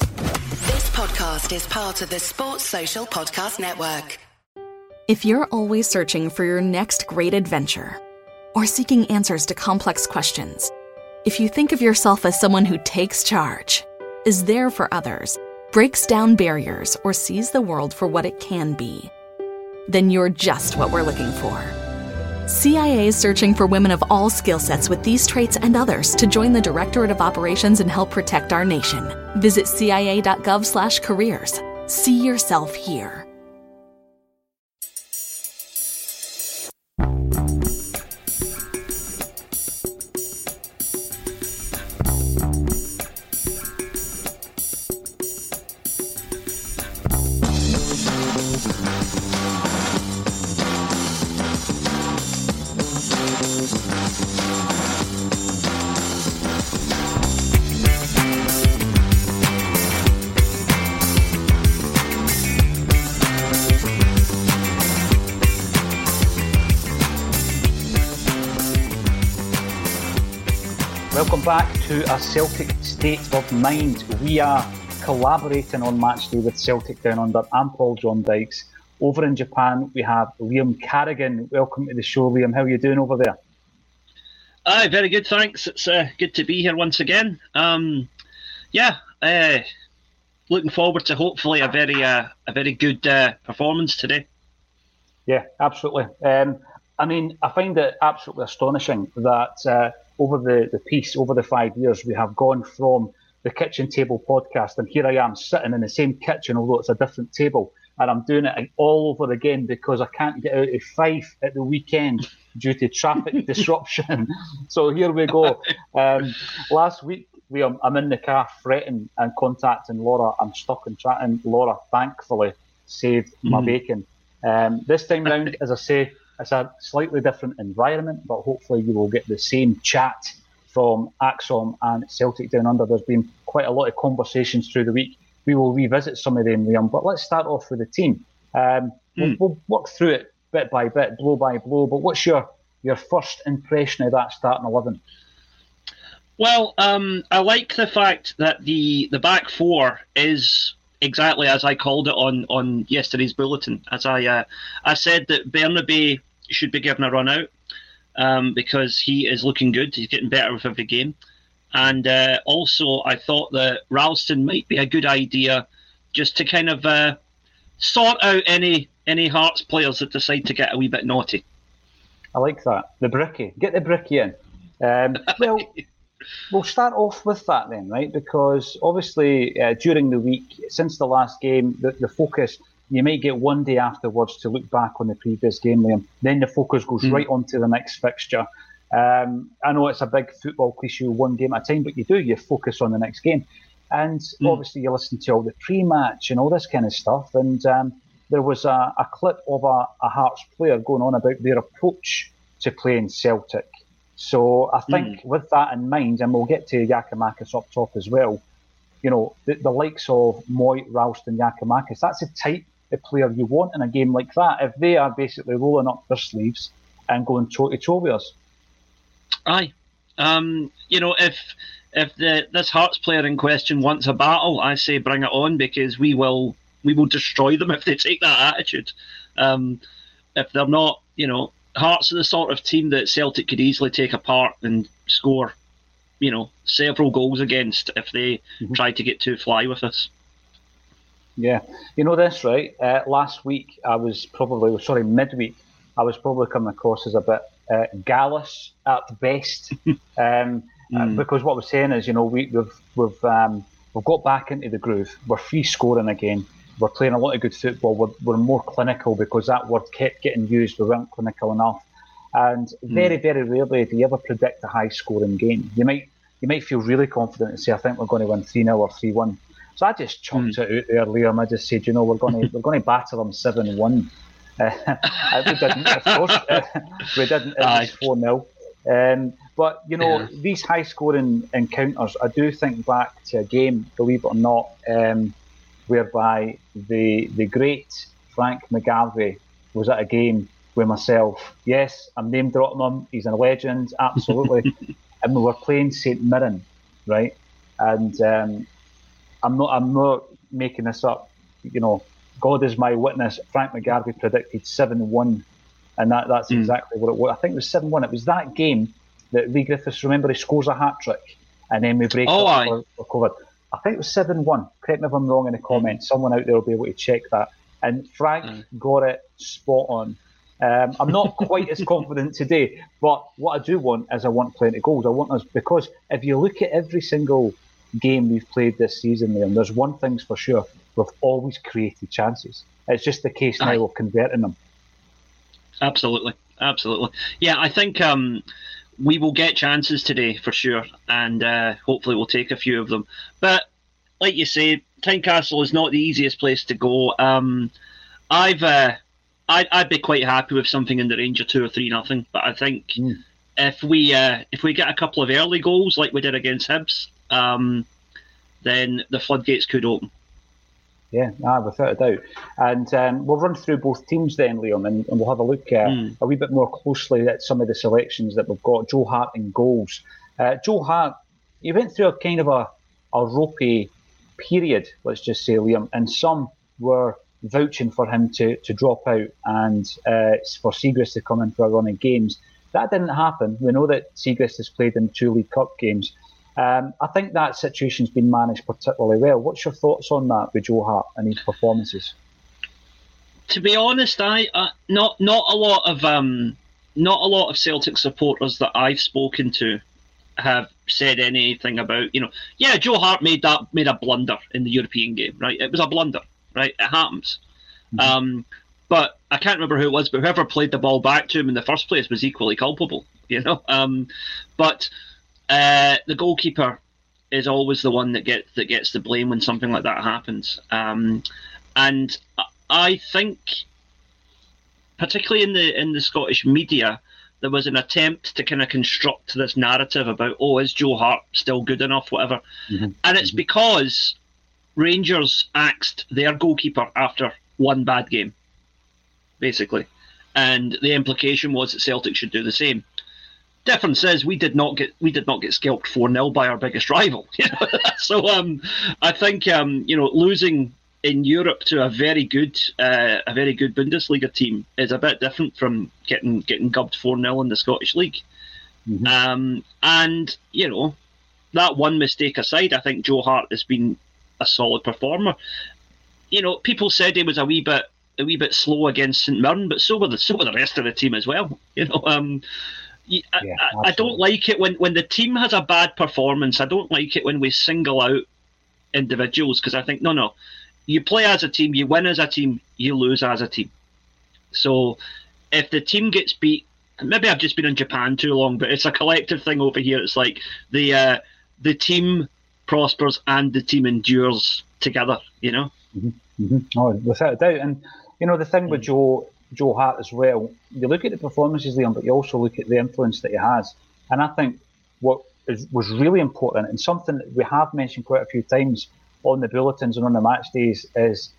This podcast is part of the Sports Social Podcast Network. If you're always searching for your next great adventure or seeking answers to complex questions, if you think of yourself as someone who takes charge, is there for others, breaks down barriers, or sees the world for what it can be, then you're just what we're looking for. CIA is searching for women of all skill sets with these traits and others to join the Directorate of Operations and help protect our nation. Visit cia.gov/careers. See yourself here. To a Celtic state of mind. We are collaborating on Matchday with Celtic Down Under. I'm Paul John Dykes. Over in Japan, we have Liam Carrigan. Welcome to the show, Liam. How are you doing over there? Aye, very good, thanks. It's uh, good to be here once again. Um, yeah, uh, looking forward to hopefully a very uh, a very good uh, performance today. Yeah, absolutely. Um, I mean, I find it absolutely astonishing that uh, over the, the piece, over the five years, we have gone from the kitchen table podcast, and here I am sitting in the same kitchen, although it's a different table, and I'm doing it all over again because I can't get out of Fife at the weekend due to traffic disruption. so here we go. Um, last week, we um, I'm in the car fretting and contacting Laura. I'm stuck and chatting. Laura, thankfully, saved my Mhm. bacon. Um, this time round, as I say, it's a slightly different environment, but hopefully you will get the same chat from ACSOM and Celtic Down Under. There's been quite a lot of conversations through the week. We will revisit some of them, Liam, but let's start off with the team. Um, we'll, Hmm. we'll work through it bit by bit, blow by blow, but what's your, your first impression of that starting 11? Well, um, I like the fact that the the back four is exactly as I called it on, on yesterday's bulletin. As I uh, I said that Bernabei should be given a run out um, because he is looking good. He's getting better with every game, and uh, also I thought that Ralston might be a good idea just to kind of uh, sort out any any Hearts players that decide to get a wee bit naughty. I like that. The bricky. Get the bricky in. Um, well, we'll start off with that then, right? Because obviously, uh, during the week, since the last game, the, the focus, you might get one day afterwards to look back on the previous game, Liam. Then the focus goes Mm. right on to the next fixture. Um, I know it's a big football cliche, one game at a time, but you do, you focus on the next game. And Mm. obviously, you listen to all the pre match and all this kind of stuff. And um, there was a, a clip of a, a Hearts player going on about their approach to playing Celtic. So I think with that in mind, and we'll get to Giakoumakis up top as well, you know, the, the likes of Mooy, Ralston, Giakoumakis, that's the type of player you want in a game like that. If they are basically rolling up their sleeves and going toe to toe with us. Aye. Um, you know, if if the this Hearts player in question wants a battle, I say bring it on because we will we will destroy them if they take that attitude. Um, if they're not, you know, Hearts are the sort of team that Celtic could easily take apart and score, you know, several goals against if they mm-hmm. try to get too fly with us. Yeah, you know this, right? Uh, last week I was probably sorry midweek I was probably coming across as a bit uh, gallus at best, um, mm. because what we're saying is, you know, we, have we've um, we've got back into the groove. We're free scoring again. We're playing a lot of good football. We're, we're more clinical because that word kept getting used. We weren't clinical enough. And hmm. very, mm. very rarely do you ever predict a high scoring game. You might you might feel really confident and say, I think we're going to win 3 0 or 3 1. So I just chucked mm. it out there, Liam. I just said, you know, we're going to we're going to batter them 7 1. Uh, we didn't, of course. Uh, we didn't. It was 4 0. Um, but, you know, yeah. these high scoring encounters, I do think back to a game, believe it or not, um, whereby the the great Frank McGarvey was at a game with myself. Yes, I'm name dropping him. He's a legend, absolutely. and we were playing St Mirren, right? And um, I'm not I'm not making this up. You know, God is my witness. Frank McGarvey predicted seven one, and that that's mm. exactly what it was. I think it was seven one. It was that game that Leigh Griffiths. Remember, he scores a hat trick, and then we break oh, up for, for COVID. I think it was 7 1. Correct me if I'm wrong in the comments. Someone out there will be able to check that. And Frank mm. got it spot on. Um, I'm not quite as confident today, but what I do want is I want plenty of goals. I want us because if you look at every single game we've played this season, there, there's one thing's for sure: we've always created chances. It's just the case now of converting them. Absolutely, absolutely. Yeah, I think um, we will get chances today for sure, and uh, hopefully we'll take a few of them. But like you say, Tynecastle is not the easiest place to go. Um, I've uh, I'd, I'd be quite happy with something in the range of two or three nothing. But I think mm. if we uh, if we get a couple of early goals like we did against Hibs, um, then the floodgates could open. Yeah, ah, without a doubt. And um, we'll run through both teams then, Liam, and, and we'll have a look uh, mm. a wee bit more closely at some of the selections that we've got. Joe Hart in goals. Uh, Joe Hart, he went through a kind of a, a ropey period, let's just say, Liam, and some were vouching for him to, to drop out and uh, for Siegrist to come in for a run of games. That didn't happen. We know that Siegrist has played in two League Cup games. Um, I think that situation's been managed particularly well. What's your thoughts on that with Joe Hart and his performances? To be honest, I uh, not not a lot of um, not a lot of Celtic supporters that I've spoken to have said anything about you know yeah Joe Hart made that made a blunder in the European game right it was a blunder right it happens mm-hmm. um, but I can't remember who it was but whoever played the ball back to him in the first place was equally culpable you know um, but uh, the goalkeeper is always the one that gets that gets the blame when something like that happens. Um, and I think, particularly in the in the Scottish media, there was an attempt to kind of construct this narrative about, oh, is Joe Hart still good enough, whatever. Mm-hmm. And it's mm-hmm. because Rangers axed their goalkeeper after one bad game, basically. And the implication was that Celtic should do the same difference is we did not get we did not get scalped four 0 by our biggest rival. so um, I think um, you know losing in Europe to a very good uh, a very good Bundesliga team is a bit different from getting getting gubbed four 0 in the Scottish League. Mm-hmm. Um, and you know that one mistake aside, I think Joe Hart has been a solid performer. You know, people said he was a wee bit a wee bit slow against St Mirren, but so were the so were the rest of the team as well. You know, um, I, yeah, I, I, don't like it when, when the team has a bad performance. I don't like it when we single out individuals because I think, no, no, you play as a team, you win as a team, you lose as a team. So if the team gets beat, maybe I've just been in Japan too long, but it's a collective thing over here. It's like the uh, the team prospers and the team endures together, you know? Mm-hmm. Mm-hmm. Oh, without a doubt. And, you know, the thing with mm. Joe Joe Hart as well. You look at the performances, Liam, but you also look at the influence that he has. And I think what is, was really important and something that we have mentioned quite a few times on the bulletins and on the match days is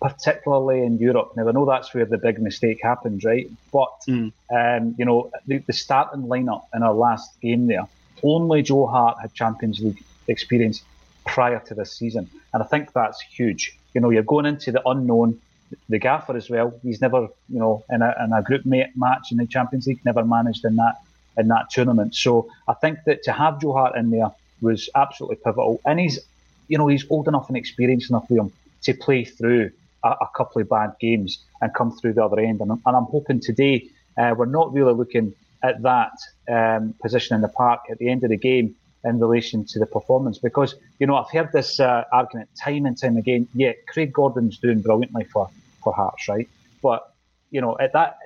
particularly in Europe. Now I know that's where the big mistake happens, right? But mm. um, you know the, the starting lineup in our last game there, only Joe Hart had Champions League experience prior to this season, and I think that's huge. You know, you're going into the unknown. The gaffer as well. He's never, you know, in a, in a group match in the Champions League, never managed in that in that tournament. So I think that to have Joe Hart in there was absolutely pivotal. And he's, you know, he's old enough and experienced enough, Liam, to play through a, a couple of bad games and come through the other end. And, and I'm hoping today uh, we're not really looking at that um, position in the park at the end of the game in relation to the performance because you know I've heard this uh, argument time and time again. Yeah, Craig Gordon's doing brilliantly for for Hearts, right? But you know at that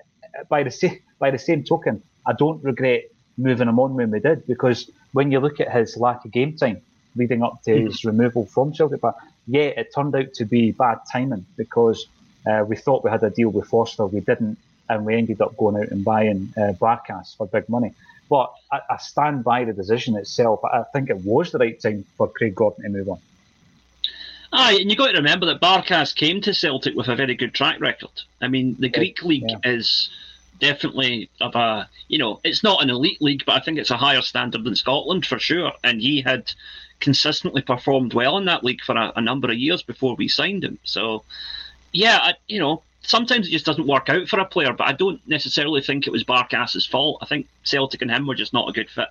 by the same by the same token, I don't regret moving him on when we did because when you look at his lack of game time leading up to mm-hmm. his removal from Celtic Park, yeah, it turned out to be bad timing because uh, we thought we had a deal with Foster, we didn't, and we ended up going out and buying uh, Barkas for big money. But I, I, stand by the decision itself. I think it was the right time for Craig Gordon to move on. Aye, and you've got to remember that Barkas came to Celtic with a very good track record. I mean, the Greek league yeah. is definitely of a you know it's not an elite league, but I think it's a higher standard than Scotland for sure. And he had consistently performed well in that league for a, a number of years before we signed him. So yeah, I, you know sometimes it just doesn't work out for a player, but I don't necessarily think it was Barkas's fault. I think Celtic and him were just not a good fit.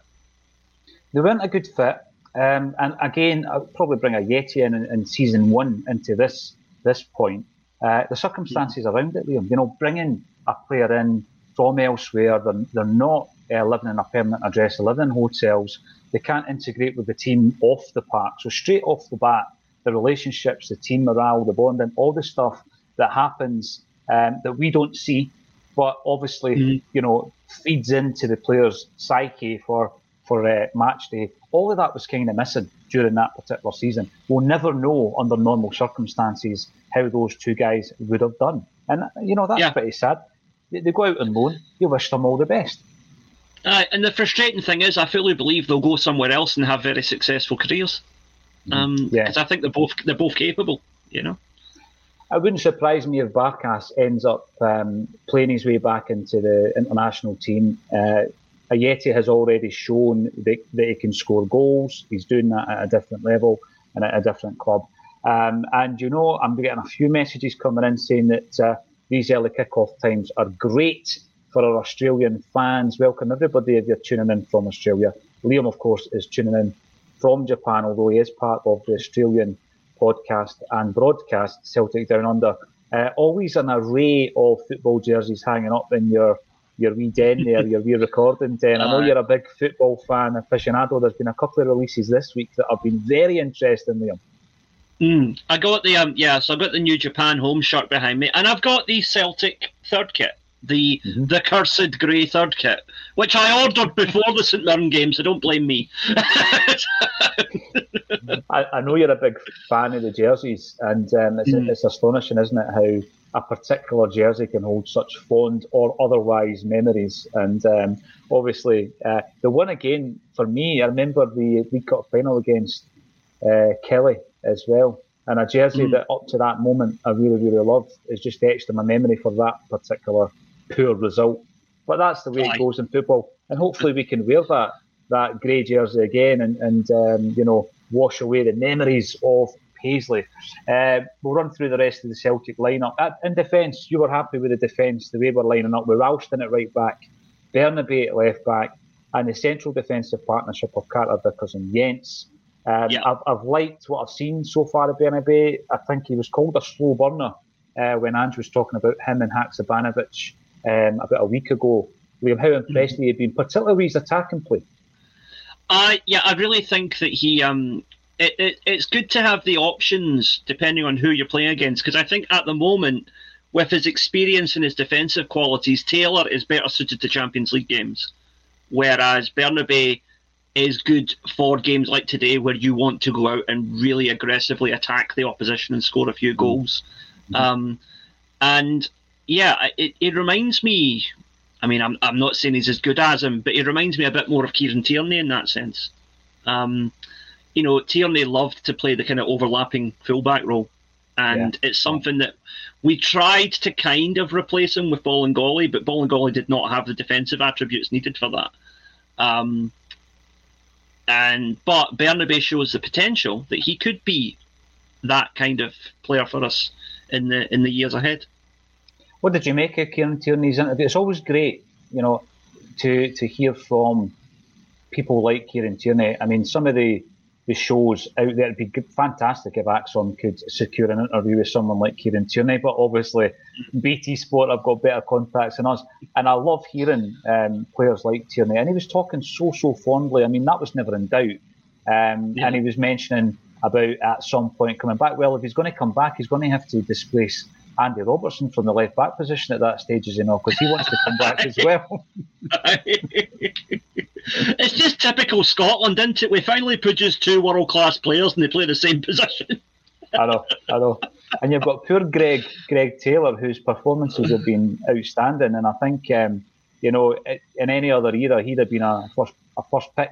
They weren't a good fit. Um, and again, I'll probably bring Ajeti in, in, in season one into this this point. Uh, the circumstances around it, Liam, you know, bringing a player in from elsewhere. They're, they're not uh, living in a permanent address. They live in hotels. They can't integrate with the team off the park. So straight off the bat, the relationships, the team morale, the bonding, all the stuff that happens um, that we don't see, but obviously, mm-hmm. you know, feeds into the player's psyche for for uh, match day. All of that was kind of missing during that particular season. We'll never know under normal circumstances how those two guys would have done, and you know that's yeah. pretty sad they go out on loan. You wish them all the best. Uh, and the frustrating thing is, I fully believe they'll go somewhere else and have very successful careers. Mm-hmm. Um, because yeah. I think they're both they're both capable. You know. It wouldn't surprise me if Barkas ends up um, playing his way back into the international team. Uh, Ajeti has already shown that, that, he can score goals. He's doing that at a different level and at a different club. Um, and you know, I'm getting a few messages coming in saying that uh, these early kick-off times are great for our Australian fans. Welcome everybody if you're tuning in from Australia. Liam, of course, is tuning in from Japan, although he is part of the Australian podcast and broadcast Celtic Down Under. Uh, always an array of football jerseys hanging up in your your wee den there, your wee recording den. I know you're a big football fan, aficionado. There's been a couple of releases this week that have been very interesting, Liam. Mm, I got the um yeah, so I've got the New Japan home shirt behind me, and I've got the Celtic third kit, the mm-hmm. the cursed grey third kit, which I ordered before the St Mirren game, so don't blame me. I, I, know you're a big fan of the jerseys, and um, it's, mm. it's astonishing, isn't it, how a particular jersey can hold such fond or otherwise memories. And um, obviously, uh, the one again for me, I remember the League Cup final against uh, Killie as well. And a jersey mm. that up to that moment I really, really loved is just etched in my memory for that particular poor result. But that's the way it goes in football. And hopefully we can wear that that grey jersey again and, and um, you know, wash away the memories of Paisley. Uh, we'll run through the rest of the Celtic lineup. in defence, you were happy with the defence, the way we're lining up. We're Ralston at right back, Bernabei at left back, and the central defensive partnership of Carter Vickers and Jenz. Um, yeah. I've, I've liked what I've seen so far of Bernabei. I think he was called a slow burner uh, when Andrew was talking about him and Haksabanovic um, about a week ago. Liam, how impressed mm-hmm. he had been, particularly with his attacking play. Uh, yeah, I really think that he. Um, it, it, it's good to have the options depending on who you're playing against because I think at the moment, with his experience and his defensive qualities, Taylor is better suited to Champions League games, whereas Bernabei is good for games like today where you want to go out and really aggressively attack the opposition and score a few mm-hmm. goals. Mm-hmm. Um, and yeah, it, it reminds me. I mean, I'm, I'm not saying he's as good as him, but he reminds me a bit more of Kieran Tierney in that sense. Um, you know, Tierney loved to play the kind of overlapping fullback role. And yeah. it's something that we tried to kind of replace him with Bolingoli, but Bolingoli did not have the defensive attributes needed for that. Um, and but Bernabei shows the potential that he could be that kind of player for us in the in the years ahead. What did you make of Kieran Tierney's interview? It's always great, you know, to to hear from people like Kieran Tierney. I mean, some of the the shows out there. It'd be good, fantastic if ACSOM could secure an interview with someone like Kieran Tierney, but obviously BT Sport have got better contacts than us. And I love hearing um, players like Tierney. And he was talking so, so fondly. I mean, that was never in doubt. Um, yeah. And he was mentioning about at some point coming back. Well, if he's going to come back, he's going to have to displace Andy Robertson from the left back position at that stage, as you know, because he wants to come back as well. it's just typical Scotland, isn't it? We finally produce two world class players and they play the same position. I know, I know. And you've got poor Greg Greg Taylor, whose performances have been outstanding. And I think, um, you know, in any other era, he'd have been a first a first pick,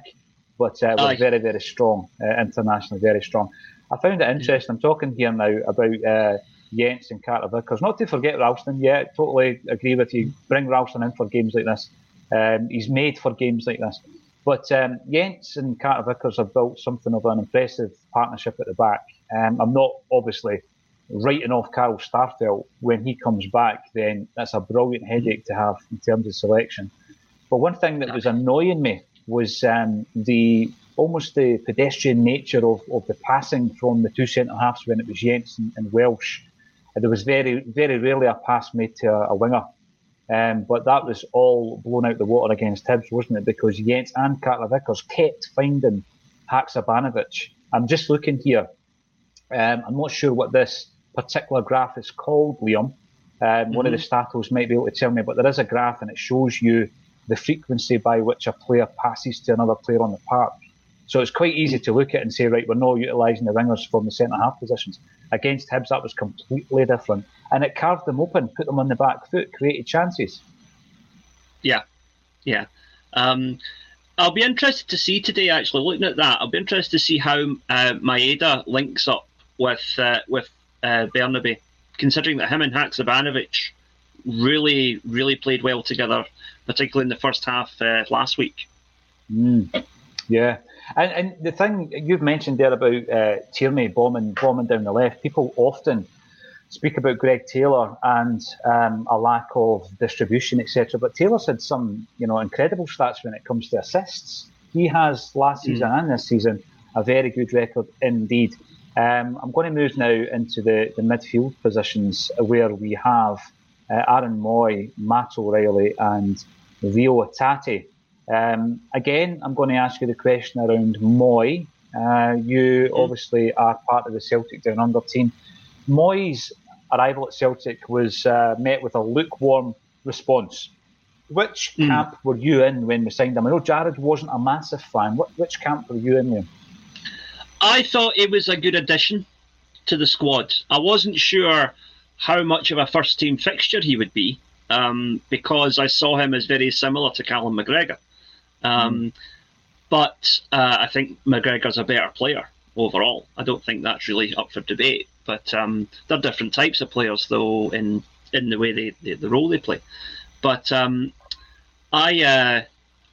but uh, was very, very strong uh, internationally, very strong. I found it interesting. I'm talking here now about uh, Jenz and Carter Vickers. Not to forget Ralston. Yeah, totally agree with you. Bring Ralston in for games like this. Um, he's made for games like this. But um, Jenz and Carter Vickers have built something of an impressive partnership at the back. Um, I'm not obviously writing off Carl Starfelt when he comes back. Then that's a brilliant headache to have in terms of selection. But one thing that was annoying me was um, the almost the pedestrian nature of, of the passing from the two centre halves when it was Jenz and, and Welsh. There was very very rarely a pass made to a, a winger. Um, but that was all blown out the water against Hibs, wasn't it? Because Jenz and Carter Vickers kept finding Haksabanovic. I'm just looking here. Um, I'm not sure what this particular graph is called, Liam. Um, mm-hmm. One of the mm-hmm. statos might be able to tell me, but there is a graph and it shows you the frequency by which a player passes to another player on the park. So it's quite easy to look at and say, right, we're not utilising the wingers from the centre half positions. Against Hibs, that was completely different and it carved them open, put them on the back foot, created chances. Yeah, yeah. Um, I'll be interested to see today. Actually, looking at that, I'll be interested to see how uh, Maeda links up with uh, with uh, Bernabei, considering that him and Haksabanovic really, really played well together, particularly in the first half uh, last week. Mm. Yeah, and and the thing you've mentioned there about uh, Tierney bombing bombing down the left, people often speak about Greg Taylor and um, a lack of distribution, etc. But Taylor's had some, you know, incredible stats when it comes to assists. He has last mm. season and this season a very good record indeed. Um, I'm going to move now into the, the midfield positions where we have uh, Aaron Mooy, Matt O'Riley, and Reo Hatate. Um, again, I'm going to ask you the question around Mooy. Uh, you mm. obviously are part of the Celtic Down Under team. Mooy's arrival at Celtic was uh, met with a lukewarm response. Which mm. camp were you in when we signed him? I know Jared wasn't a massive fan. What, which camp were you in, Liam? I thought it was a good addition to the squad. I wasn't sure how much of a first team fixture he would be um, because I saw him as very similar to Callum McGregor. Um, mm. But uh, I think McGregor's a better player overall. I don't think that's really up for debate. But um, they're different types of players, though, in in the way they, they the role they play. But um, I uh,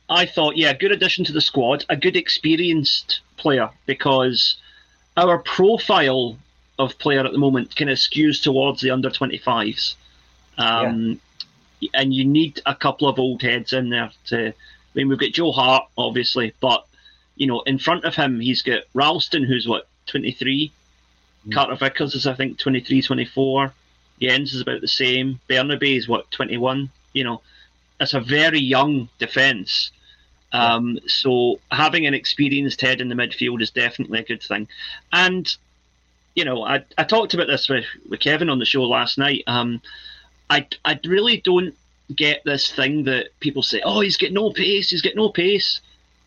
I thought, yeah, good addition to the squad, a good experienced player because our profile of player at the moment kind of skews towards the under 25s. Um, yeah. And you need a couple of old heads in there to. I mean, we've got Joe Hart, obviously, but you know, in front of him, he's got Ralston, who's what 23, Mm. Carter Vickers is, I think, 23, 24. Jenz is about the same. Bernabei is, what, 21? You know, it's a very young defence. Um, so having an experienced head in the midfield is definitely a good thing. And, you know, I, I talked about this with, with Kevin on the show last night. Um, I, I really don't get this thing that people say, oh, he's got no pace, he's got no pace.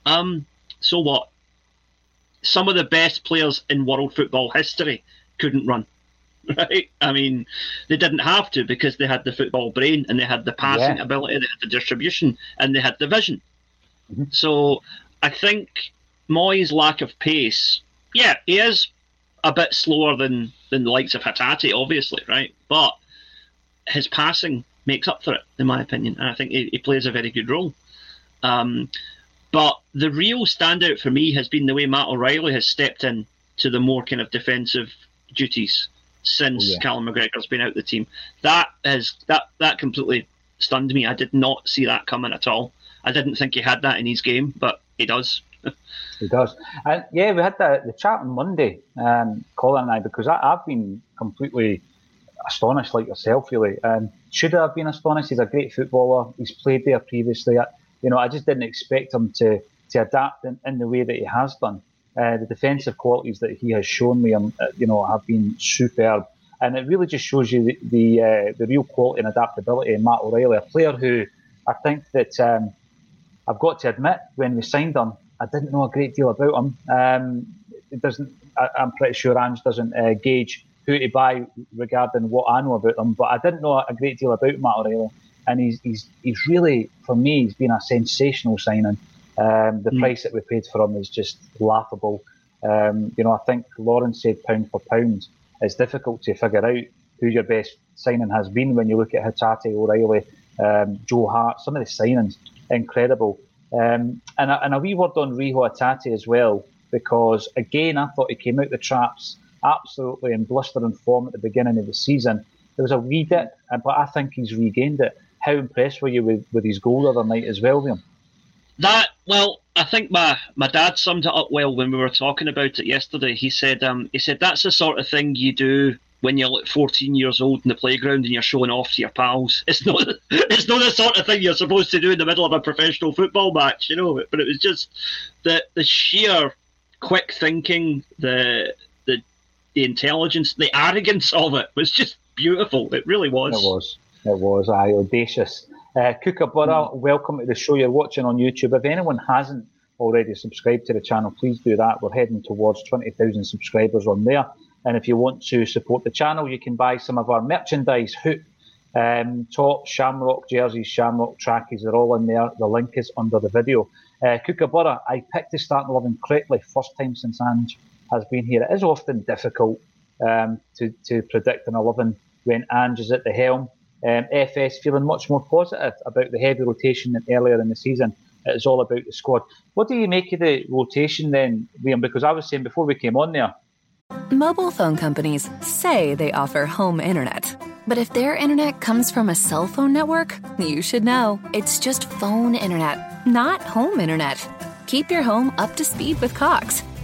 Um, so what? some of the best players in world football history couldn't run. Right? I mean, they didn't have to because they had the football brain and they had the passing yeah. ability, they had the distribution, and they had the vision. Mm-hmm. So I think Mooy's lack of pace, yeah, he is a bit slower than than the likes of Hatate, obviously, right? But his passing makes up for it, in my opinion, and I think he, he plays a very good role. Um, but the real standout for me has been the way Matt O'Riley has stepped in to the more kind of defensive duties since oh, yeah. Callum McGregor's been out of the team. That has that that completely stunned me. I did not see that coming at all. I didn't think he had that in his game, but he does. he does. And yeah, we had the, the chat on Monday, um, Colin and I, because I, have been completely astonished like yourself, really. And should have been astonished. He's a great footballer. He's played there previously. You know, I just didn't expect him to, to adapt in, in the way that he has done. Uh, the defensive qualities that he has shown me, um, uh, you know, have been superb. And it really just shows you the the, uh, the real quality and adaptability in Matt O'Riley, a player who I think that um, I've got to admit, when we signed him, I didn't know a great deal about him. Um, it doesn't. I, am pretty sure Ange doesn't uh, gauge who to buy regarding what I know about them, but I didn't know a great deal about Matt O'Riley, and he's he's he's really for me he's been a sensational signing. Um, the mm. price that we paid for him is just laughable. Um, you know, I think Lawrence said pound for pound. It's difficult to figure out who your best signing has been when you look at Hatate, O'Riley, um, Joe Hart. Some of the signings incredible. Um, and, a, and a wee word on Reo Hatate as well, because again, I thought he came out the traps absolutely in blistering form at the beginning of the season. There was a wee dip, but I think he's regained it. How impressed were you with, with his goal the other night as well, Liam? That well, I think my my dad summed it up well when we were talking about it yesterday. He said um, he said that's the sort of thing you do when you're like 14 years old in the playground and you're showing off to your pals. It's not it's not the sort of thing you're supposed to do in the middle of a professional football match, you know. But it was just the the sheer quick thinking, the the intelligence, the arrogance of it was just beautiful. It really was. It was. It was. I audacious. Uh, Kookaburra, mm. welcome to the show. You're watching on YouTube. If anyone hasn't already subscribed to the channel, please do that. We're heading towards 20,000 subscribers on there. And if you want to support the channel, you can buy some of our merchandise, hoop, um, top, shamrock jerseys, shamrock trackies. They're all in there. The link is under the video. Uh, Kookaburra, I picked the starting eleven correctly. First time since Ange has been here. It is often difficult um, to, to predict an 11 when Ange is at the helm. Um, FS feeling much more positive about the heavy rotation than earlier in the season. It's all about the squad. What do you make of the rotation then, Liam? Because I was saying before we came on there. Mobile phone companies say they offer home internet. But if their internet comes from a cell phone network, you should know. It's just phone internet, not home internet. Keep your home up to speed with Cox.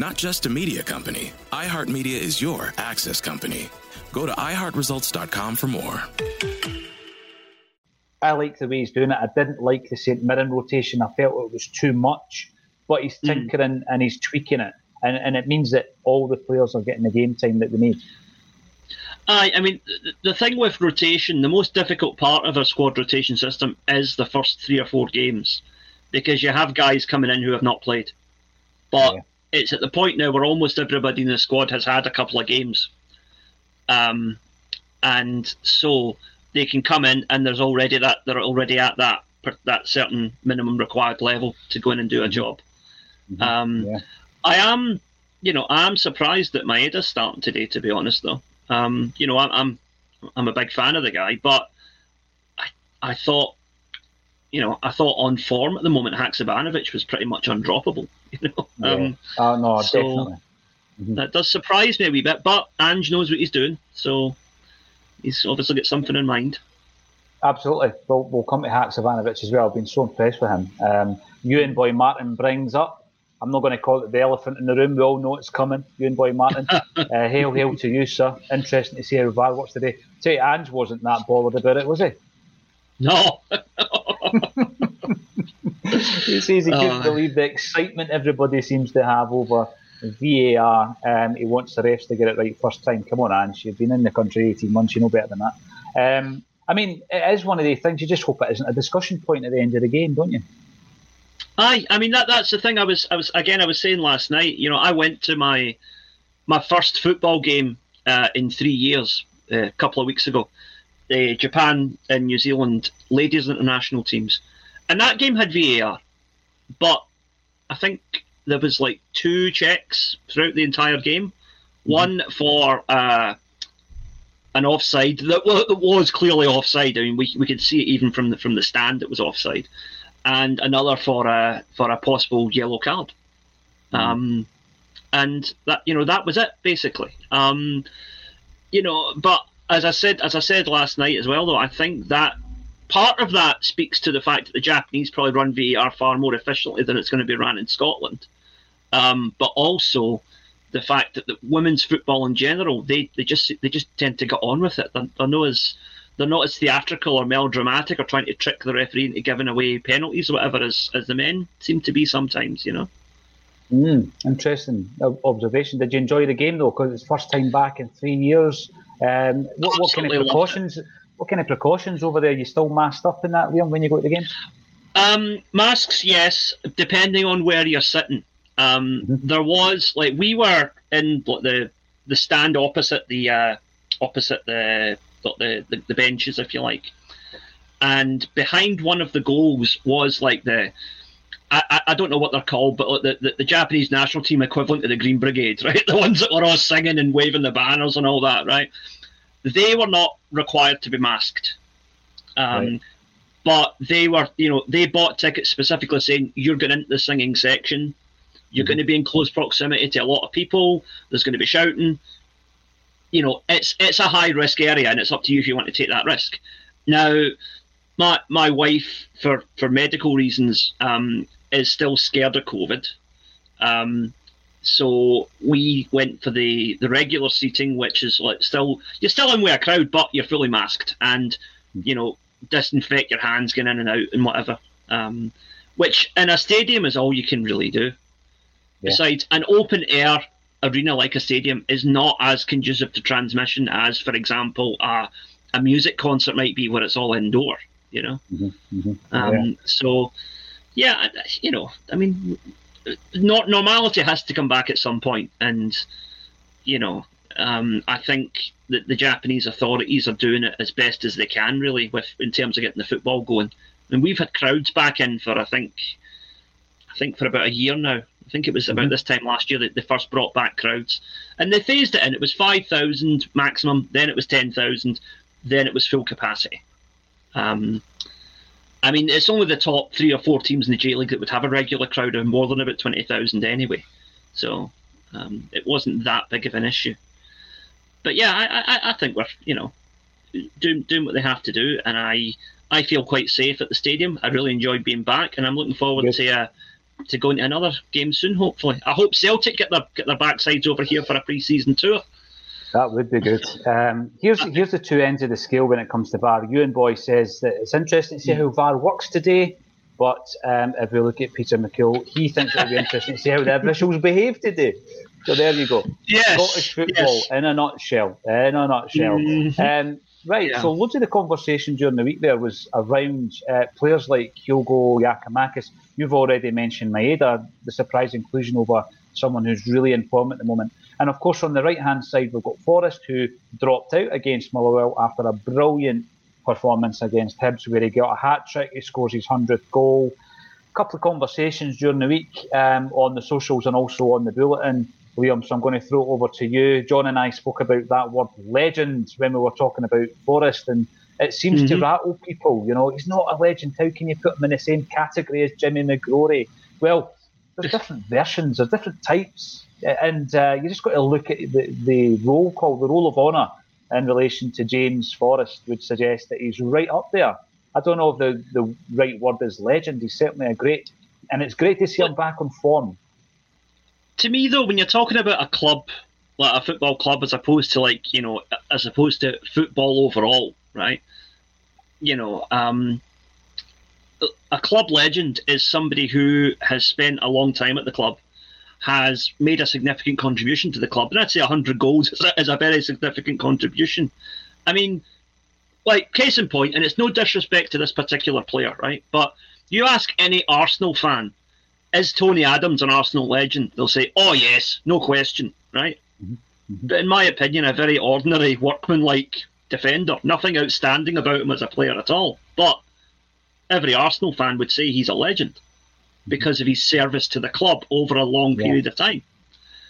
Not just a media company, iHeartMedia is your access company. Go to iHeartResults.com for more. I like the way he's doing it. I didn't like the St. Mirren rotation. I felt it was too much, but he's hmm. tinkering mm. and he's tweaking it. And, and it means that all the players are getting the game time that they need. Aye, I mean, the thing with rotation, the most difficult part of a squad rotation system is the first three or four games because you have guys coming in who have not played. But yeah. It's at the point now where almost everybody in the squad has had a couple of games. Um, and so they can come in and there's already that they're already at that that certain minimum required level to go in and do a mm-hmm. job. Mm-hmm. Um, yeah. I am, you know, I am surprised that Maeda's starting today. To be honest, though, Um, you know, I'm, I'm I'm a big fan of the guy, but I I thought, you know, I thought on form at the moment, Haksabanovic was pretty much undroppable. You know, Yeah. um, Oh, no, so- definitely. Mhm. that does surprise me a wee bit. But Ange knows what he's doing, so he's obviously got something in mind. Absolutely. We'll, we'll come to Haksabanovic as well. I've been so impressed with him. Um, Ewan Boy Martin brings up, I'm not going to call it the elephant in the room. We all know it's coming. Ewan Boy Martin. uh, hail, hail to you, sir. Interesting to see how VAR works today. Tell you, Ange wasn't that bothered about it, was he? No, He says he couldn't believe the excitement everybody seems to have over VAR. Um, he wants the refs to get it right first time. Come on, Ange. You've been in the country 18 months. You know better than that. Um, I mean, it is one of the things. You just hope it isn't a discussion point at the end of the game, don't you? Aye, I mean that that's the thing. I was I was again I was saying last night. You know, I went to my my first football game uh, in three years uh, a couple of weeks ago. The Japan and New Zealand ladies international teams, and that game had VAR, but I think there was like two checks throughout the entire game. One for uh, an offside that wa- that was clearly offside. I mean, we, we could see it even from the from the stand. It was offside and another for a for a possible yellow card. Um, and that you know that was it basically. Um, you know, but as I said as I said last night as well, though, I think that part of that speaks to the fact that the Japanese probably run VAR far more efficiently than it's going to be run in Scotland. Um, but also the fact that the women's football in general, they, they just they just tend to get on with it. They're, they're not as they're not as theatrical or melodramatic or trying to trick the referee into giving away penalties or whatever as, as the men seem to be sometimes, you know. Mm, interesting observation. Did you enjoy the game though? Because it's first time back in three years. Um, what, what kind of precautions? What kind of precautions over there? You still masked up in that, Liam, when you go to the game? Um, masks, yes, depending on where you're sitting. Um, There was like we were in the the stand opposite the uh, opposite the, the the the benches, if you like, and behind one of the goals was like the. I, I- don't know what they're called, but the, the, the Japanese national team equivalent to the Green Brigade, right? The ones that were all singing and waving the banners and all that, right? They were not required to be masked. Um, Right. but they were, you know, they bought tickets specifically saying you're going into the singing section, you're going to be in close proximity to a lot of people. There's going to be shouting. You know, it's it's a high risk area, and it's up to you if you want to take that risk. Now, my my wife, for for medical reasons, um, is still scared of COVID. Um, so we went for the the regular seating, which is like still you're still in with a crowd, but you're fully masked, and you know disinfect your hands, get in and out, and whatever. Um, which in a stadium is all you can really do. Yeah. Besides, an open air arena like a stadium is not as conducive to transmission as, for example, a, a music concert might be where it's all indoor. You know. Mm-hmm. Um, So, yeah, you know, I mean, nor normality has to come back at some point, and you know, um, I think that the Japanese authorities are doing it as best as they can, really, with in terms of getting the football going. And we've had crowds back in for I think, I think for about a year now. I think it was about this time last year that they first brought back crowds, and they phased it in. It was five thousand maximum, then it was ten thousand, then it was full capacity. Um, I mean, it's only the top three or four teams in the J League that would have a regular crowd of more than about 20,000 anyway. So um, it wasn't that big of an issue. But yeah, I, I, I think we're, you know, doing, doing what they have to do. And I, I feel quite safe at the stadium. I really enjoyed being back. And I'm looking forward Good. to uh, to going to another game soon, hopefully. I hope Celtic get their, get their backsides over here for a pre season tour. That would be good. Um, here's here's the two ends of the scale when it comes to VAR. Ewan Boy says that it's interesting to see how VAR works today, but um, if we look at Peter McKill, he thinks it'll be interesting to see how the officials behave today. So there you go. Yes. Scottish football yes. in a nutshell. In a nutshell. Mhm. Um, right. Yeah. So loads of the conversation during the week there was around uh, players like Kyogo Giakoumakis. You've already mentioned Maeda, the surprise inclusion over someone who's really in form at the moment. And of course, on the right hand side, we've got Forrest, who dropped out against Motherwell after a brilliant performance against Hibs, where he got a hat trick. He scores his 100th goal. A couple of conversations during the week um, on the socials and also on the bulletin. Liam. So I'm going to throw it over to you. John and I spoke about that word legend when we were talking about Forrest, and it seems mm-hmm. to rattle people. You know, he's not a legend. How can you put him in the same category as Jimmy McGrory? Well, there's different versions, there's different types, and uh, you just got to look at the, the role called the role of honour in relation to James Forrest would suggest that he's right up there. I don't know if the, the right word is legend. He's certainly a great, and it's great to see him back on form. To me, though, when you're talking about a club like a football club, as opposed to like you know, as opposed to football overall, right? You know, um, a club legend is somebody who has spent a long time at the club, has made a significant contribution to the club, and I'd say 100 goals is a, is a very significant contribution. I mean, like case in point, and it's no disrespect to this particular player, right? But you ask any Arsenal fan, is Tony Adams an Arsenal legend? They'll say, "Oh yes, no question," right? Mm-hmm. mm-hmm. But in my opinion, a very ordinary workman-like defender. Nothing outstanding about him as a player at all. But every Arsenal fan would say he's a legend. Because of his service to the club over a long yeah. period of time.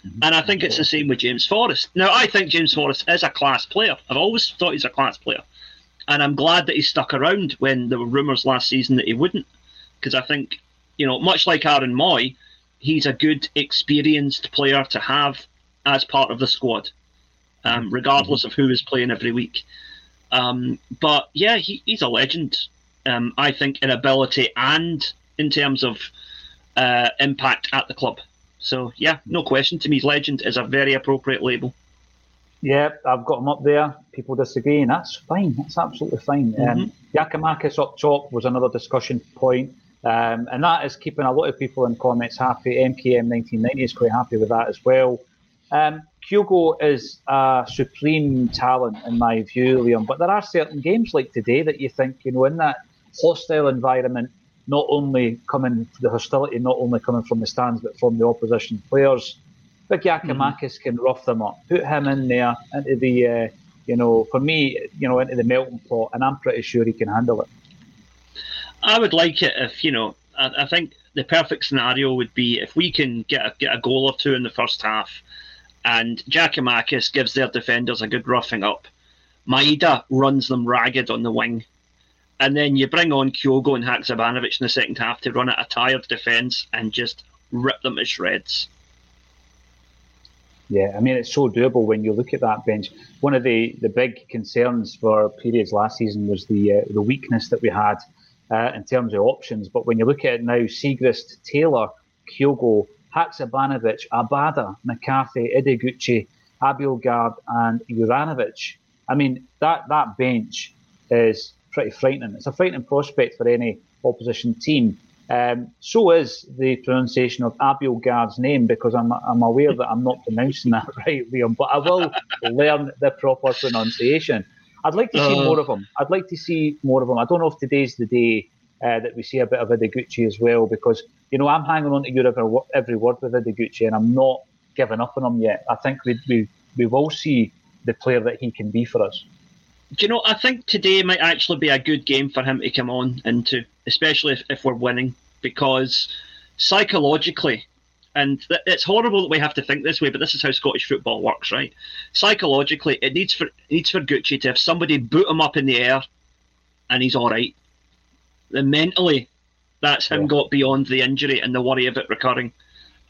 Mm-hmm. And I think it's the same with James Forrest. Now, I think James Forrest is a class player. I've always thought he's a class player. And I'm glad that he stuck around when there were rumours last season that he wouldn't. Because I think, you know, much like Aaron Mooy, he's a good, experienced player to have as part of the squad, um, mm-hmm. regardless of who is playing every week. Um, but yeah, he, he's a legend. Um, I think in ability and in terms of uh, impact at the club. So yeah, no question. To me, legend is a very appropriate label. Yeah, I've got him up there. People disagree, and that's fine. That's absolutely fine. Um, mm-hmm. Um, Giakoumakis up top was another discussion point, um, and that is keeping a lot of people in comments happy. MKM 1990 is quite happy with that as well. Um, Kyogo is a supreme talent in my view, Liam. But there are certain games like today that you think, you know, in that hostile environment, not only coming the hostility, not only coming from the stands, but from the opposition players. But Giakoumakis mm. can rough them up, put him in there into the, uh, you know, for me, you know, into the melting pot, and I'm pretty sure he can handle it. I would like it if you know. I, I think the perfect scenario would be if we can get a, get a goal or two in the first half, and Giakoumakis gives their defenders a good roughing up. Maeda runs them ragged on the wing and then you bring on Kyogo and Haksabanovic in the second half to run at a tired defence and just rip them to shreds. Yeah, I mean it's so doable when you look at that bench. One of the, the big concerns for periods last season was the uh, the weakness that we had uh, in terms of options. But when you look at it now, Siegrist, Taylor, Kyogo, Haksabanovic, Abada, McCarthy, Ideguchi, Abildgaard, and Juranovic. I mean that that bench is pretty frightening. It's a frightening prospect for any opposition team. Um, so is the pronunciation of Abildgaard's name because I'm, I'm aware that I'm not pronouncing that right, Liam, but I will learn the proper pronunciation. I'd like to see uh, more of him. I'd like to see more of him. I don't know if today's the day uh, that we see a bit of Ideguchi as well because, you know, I'm hanging on to your every, every word with Ideguchi and I'm not giving up on him yet. I think we, we, we will see the player that he can be for us you know, I think today might actually be a good game for him to come on into, especially if, if we're winning, because psychologically, and th- it's horrible that we have to think this way, but this is how Scottish football works, right? Psychologically, it needs for it needs for Gucci to have somebody boot him up in the air, and he's all right. Then mentally, that's him yeah. got beyond the injury and the worry of it recurring.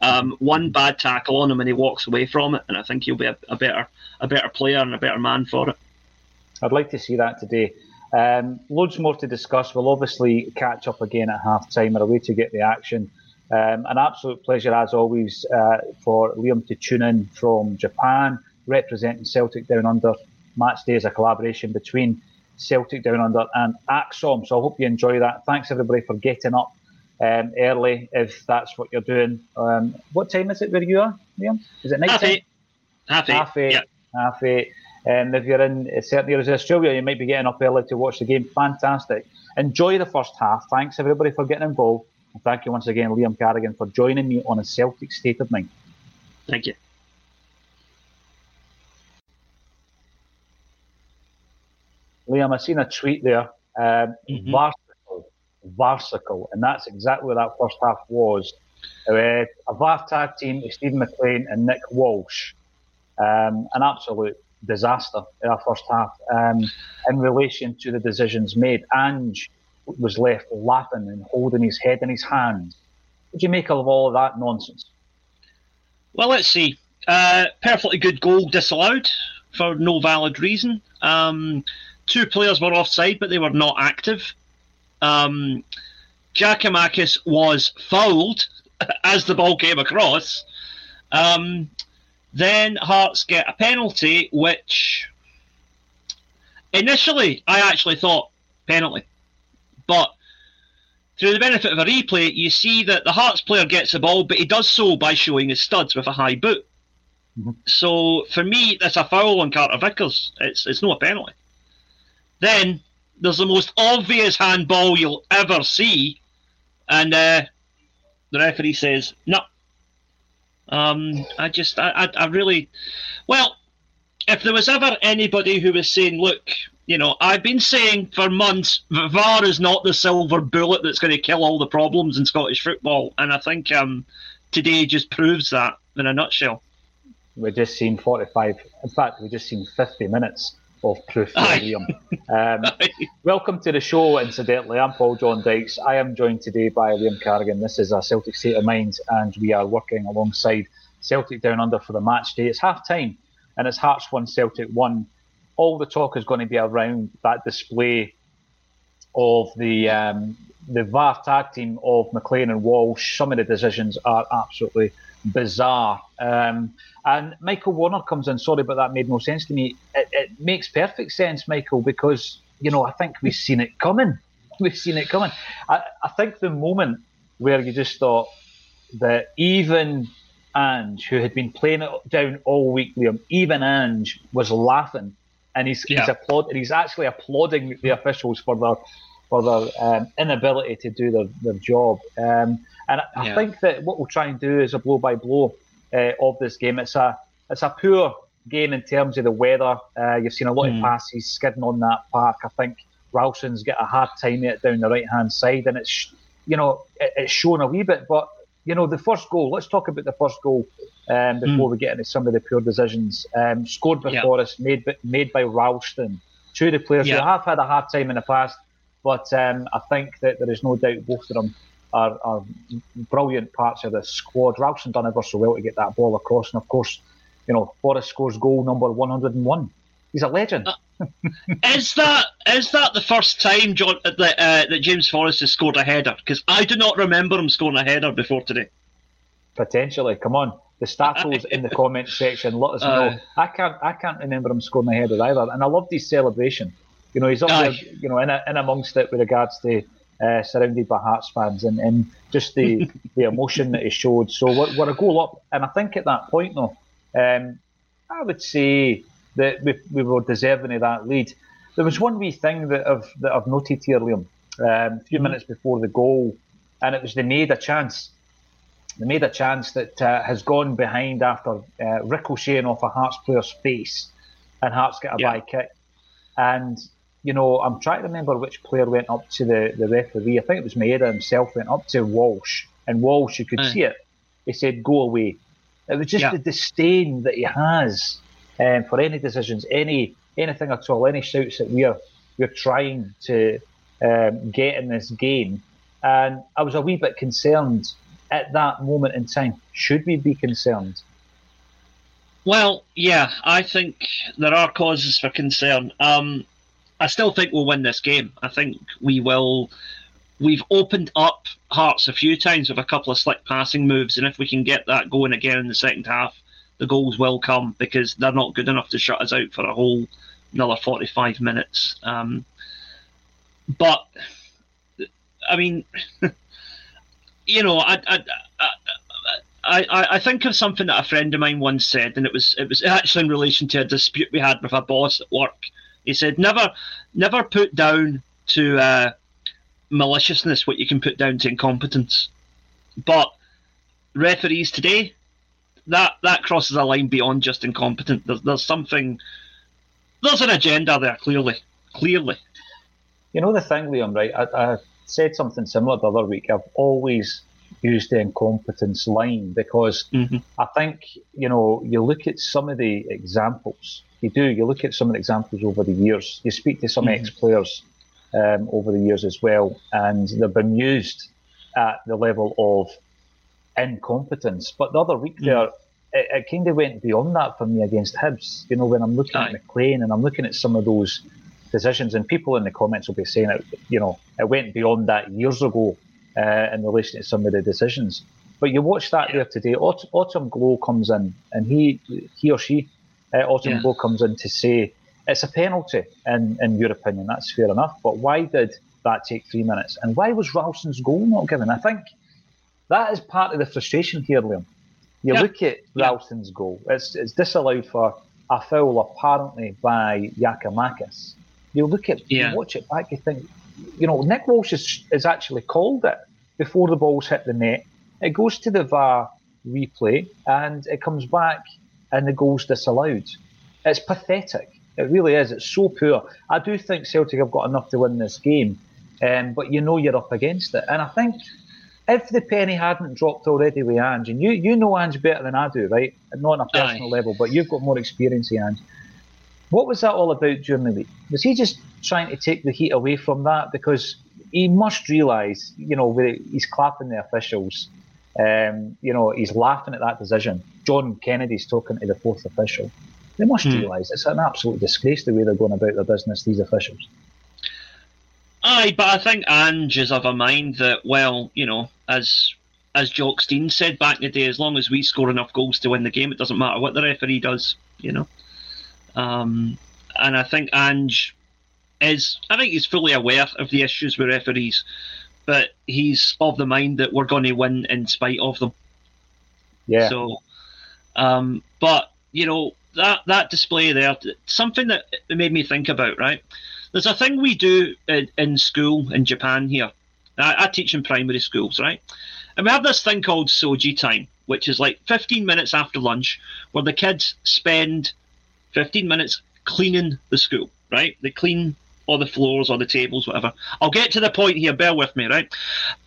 Um, one bad tackle on him and he walks away from it, and I think he'll be a, a better a better player and a better man for it. I'd like to see that today. Um, loads more to discuss. We'll obviously catch up again at half time or a way to get the action. Um, an absolute pleasure, as always, uh, for Liam to tune in from Japan, representing Celtic Down Under. Match day is a collaboration between Celtic Down Under and ACSOM. So I hope you enjoy that. Thanks, everybody, for getting up um, early if that's what you're doing. Um, what time is it where you are, Liam? Is it night half time? Eight. Half eight. Half eight. Yeah. Half eight. Um, if you're in certain areas of Australia, you might be getting up early to watch the game. Fantastic. Enjoy the first half. Thanks everybody for getting involved. And thank you once again, Liam Carrigan, for joining me on a Celtic State of Mind. Thank you. Liam, I seen a tweet there. Um, mm-hmm. Varsical, Varsical, and that's exactly what that first half was. Uh, a VAR tag team, Steven McLean and Nick Walsh. Um, an absolute disaster in our first half um, in relation to the decisions made. Ange was left laughing and holding his head in his hands. What do you make of all of that nonsense? Well, let's see. Uh, perfectly good goal disallowed for no valid reason. Um, two players were offside, but they were not active. Um, Giakoumakis was fouled as the ball came across. Um, then Hearts get a penalty, which initially I actually thought penalty. But through the benefit of a replay, you see that the Hearts player gets the ball, but he does so by showing his studs with a high boot. Mm-hmm. So for me, that's a foul on Carter Vickers. It's it's not a penalty. Then there's the most obvious handball you'll ever see, and uh, the referee says no. Um, I just I, I I really well, if there was ever anybody who was saying, look, you know, I've been saying for months VAR is not the silver bullet that's going to kill all the problems in Scottish football, and I think um, today just proves that in a nutshell. We've just seen 45. In fact, we've just seen 50 minutes of proof there, Liam. Um, welcome to the show, incidentally. I'm Paul John Dykes. I am joined today by Liam Carrigan. This is a Celtic State of Mind, and we are working alongside Celtic Down Under for the match day. It's half time, and it's Hearts 1, Celtic 1 all the talk is going to be around that display of the um, the VAR tag team of McLean and Walsh. Some of the decisions are absolutely bizarre. Um, and Michael Warner comes in. Sorry, but that made no sense to me. It, it, makes perfect sense, Michael, because you know I think we've seen it coming. We've seen it coming. I, I think the moment where you just thought that even Ange, who had been playing it down all week, Liam, even Ange was laughing and he's yeah. he's applauding. He's actually applauding the officials for their for their um, inability to do their, their job. Um, and I, yeah. think that what we'll try and do is a blow by blow uh, of this game. It's a it's a poor game in terms of the weather. Uh, you've seen a lot mm. of hmm. passes skidding on that park. I think Ralston's got a hard time it down the right hand side, and it's you know it, it's shown a wee bit, but you know, the first goal, let's talk about the first goal um, before mm. we get into some of the poor decisions. Um, scored before us, made, made by Ralston. Two of the players who have had a hard time in the past, but um, I think that there is no doubt both of them are, are brilliant parts of the squad. Ralston done ever so well to get that ball across, and of course, you know, Forrest scores goal number 101. He's a legend. Uh, is that is that the first time John uh, that, uh, that James Forrest has scored a header? Because I do not remember him scoring a header before today. Potentially, come on. The Stackles in the comment section, let us know. Uh, I can't I can't remember him scoring a header either, and I loved his celebration. You know, he's up there, you know, in, a, in amongst it with regards to uh, surrounded by Hearts fans and, and just the the emotion that he showed. So we're, we're, a goal up, and I think at that point though, um, I would say that we, we were deserving of that lead. There was one wee thing that I've that I've noted here, Liam, um, a few mm-hmm. minutes before the goal, and it was they made a chance. They made a chance that uh, has gone behind after uh, ricocheting off a Hearts player's face, and Hearts get a yeah. by kick. And you know, I'm trying to remember which player went up to the, the referee. I think it was Maeda himself went up to Walsh, and Walsh, you could mm. see it. He said, "Go away." It was just yeah. the disdain that he has um, for any decisions, any anything at all, any shouts that we're we're trying to um, get in this game. And I was a wee bit concerned at that moment in time. Should we be concerned? Well, yeah, I think there are causes for concern. Um, I still think we'll win this game. I think we will. We've opened up Hearts a few times with a couple of slick passing moves, and if we can get that going again in the second half, the goals will come because they're not good enough to shut us out for a whole another 45 minutes. Um, but I mean, you know, I, I, I, I, think of something that a friend of mine once said, and it was it was actually in relation to a dispute we had with a boss at work. He said, "Never, never put down to uh, maliciousness what you can put down to incompetence." But referees today, that that crosses a line beyond just incompetent. There's, there's something, there's an agenda there. Clearly, clearly. You know the thing, Liam. Right? I, I said something similar the other week. I've always use the incompetence line because mm-hmm. I think, you know, you look at some of the examples, you do, you look at some of the examples over the years, you speak to some mm-hmm. ex players um, over the years as well, and they've been used at the level of incompetence. But the other week mm-hmm. there, it, it kind of went beyond that for me against Hibs. You know, when I'm looking Aye. at McLean and I'm looking at some of those decisions, and people in the comments will be saying it, you know, it went beyond that years ago uh, in relation to some of the decisions. But you watch that yeah. there today. Aut- Autumn Glow comes in, and he he or she, uh, Autumn yeah. Comes in to say it's a penalty in in your opinion. That's fair enough. But why did that take three minutes? And why was Ralston's goal not given? I think that is part of the frustration here, Liam. You yeah. look at Ralston's goal. It's it's disallowed for a foul apparently by Giakoumakis. You look at you watch it back. You think you know, Nick Walsh has, has actually called it before the ball's hit the net. It goes to the VAR replay and it comes back and the goal's disallowed. It's pathetic. It really is. It's so poor. I do think Celtic have got enough to win this game, um, but you know you're up against it. And I think if the penny hadn't dropped already with Ange, and you, you know Ange better than I do, right? Not on a personal Aye. level, but you've got more experience in Ange. What was that all about during the week? Was he just trying to take the heat away from that? Because he must realise, you know, he's clapping the officials. Um, you know, he's laughing at that decision. John Kennedy's talking to the fourth official. They must hmm. realise it's an absolute disgrace the way they're going about their business, these officials. Aye, but I think Ange is of a mind that, well, you know, as as Jock Stein said back in the day, as long as we score enough goals to win the game, it doesn't matter what the referee does, you know. Um, and I think Ange is, I think he's fully aware of the issues with referees, but he's of the mind that we're going to win in spite of them. Yeah. So, um, but you know that that display there, something that made me think about. Right, there's a thing we do in, in school in Japan here. I, I teach in primary schools, right, and we have this thing called soji time, which is like 15 minutes after lunch, where the kids spend 15 minutes cleaning the school, right? They clean all the floors or the tables, whatever. I'll get to the point here, bear with me, right?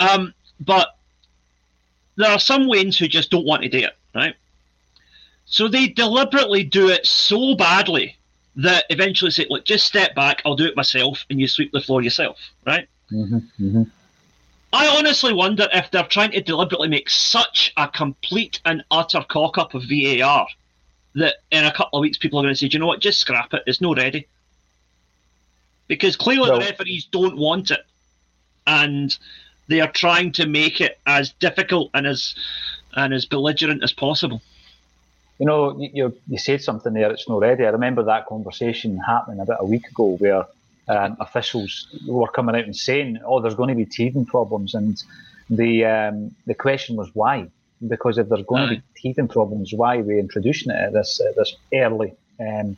Um, but there are some Waynes who just don't want to do it, right? So they deliberately do it so badly that eventually say, look, just step back, I'll do it myself, and you sweep the floor yourself, right? Mm-hmm, mm-hmm. I honestly wonder if they're trying to deliberately make such a complete and utter cock up of VAR that in a couple of weeks people are going to say, Do you know what, just scrap it, it's not ready. Because clearly the referees don't want it. And they are trying to make it as difficult and as and as belligerent as possible. You know, you, you said something there, it's not ready. I remember that conversation happening about a week ago where um, officials were coming out and saying, "Oh, there's going to be teething problems," and the um, the question was why because if there's going to be teething problems, why are we introducing it at this at this early um,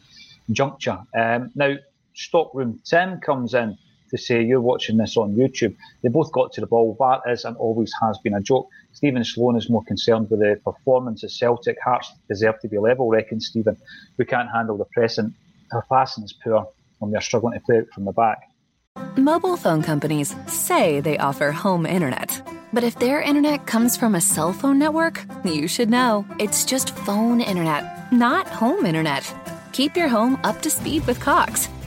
juncture? Um, now, Stockroom Tim comes in to say you're watching this on YouTube. They both got to the ball. That is and always has been a joke. Stephen Sloan is more concerned with the performance of Celtic. Hearts deserve to be level, reckons Stephen. We can't handle the pressing. Our passing is poor when we are struggling to play out from the back. Mobile phone companies say they offer home internet. But if their internet comes from a cell phone network, you should know. It's just phone internet, not home internet. Keep your home up to speed with Cox.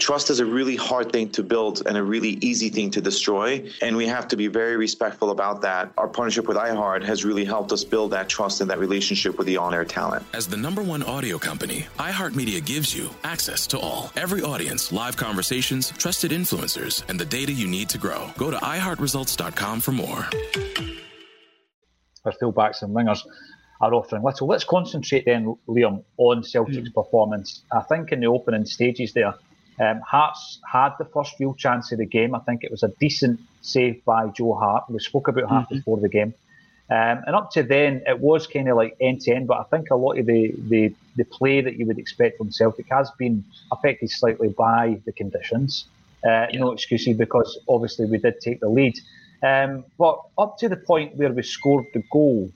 Trust is a really hard thing to build and a really easy thing to destroy. And we have to be very respectful about that. Our partnership with iHeart has really helped us build that trust and that relationship with the on air talent. As the number one audio company, iHeartMedia gives you access to all. Every audience, live conversations, trusted influencers, and the data you need to grow. Go to iHeartResults.com for more. Our fullbacks and wingers are offering little. Let's concentrate then, Liam, on Celtic's mm. performance. I think in the opening stages there, um, Hearts had the first real chance of the game. I think it was a decent save by Joe Hart. We spoke about Hart mm-hmm. before the game. Um, and up to then, it was kind of like end to end, but I think a lot of the, the, the play that you would expect from Celtic has been affected slightly by the conditions. Uh, yeah. No excuses because obviously we did take the lead. Um, but up to the point where we scored the goal,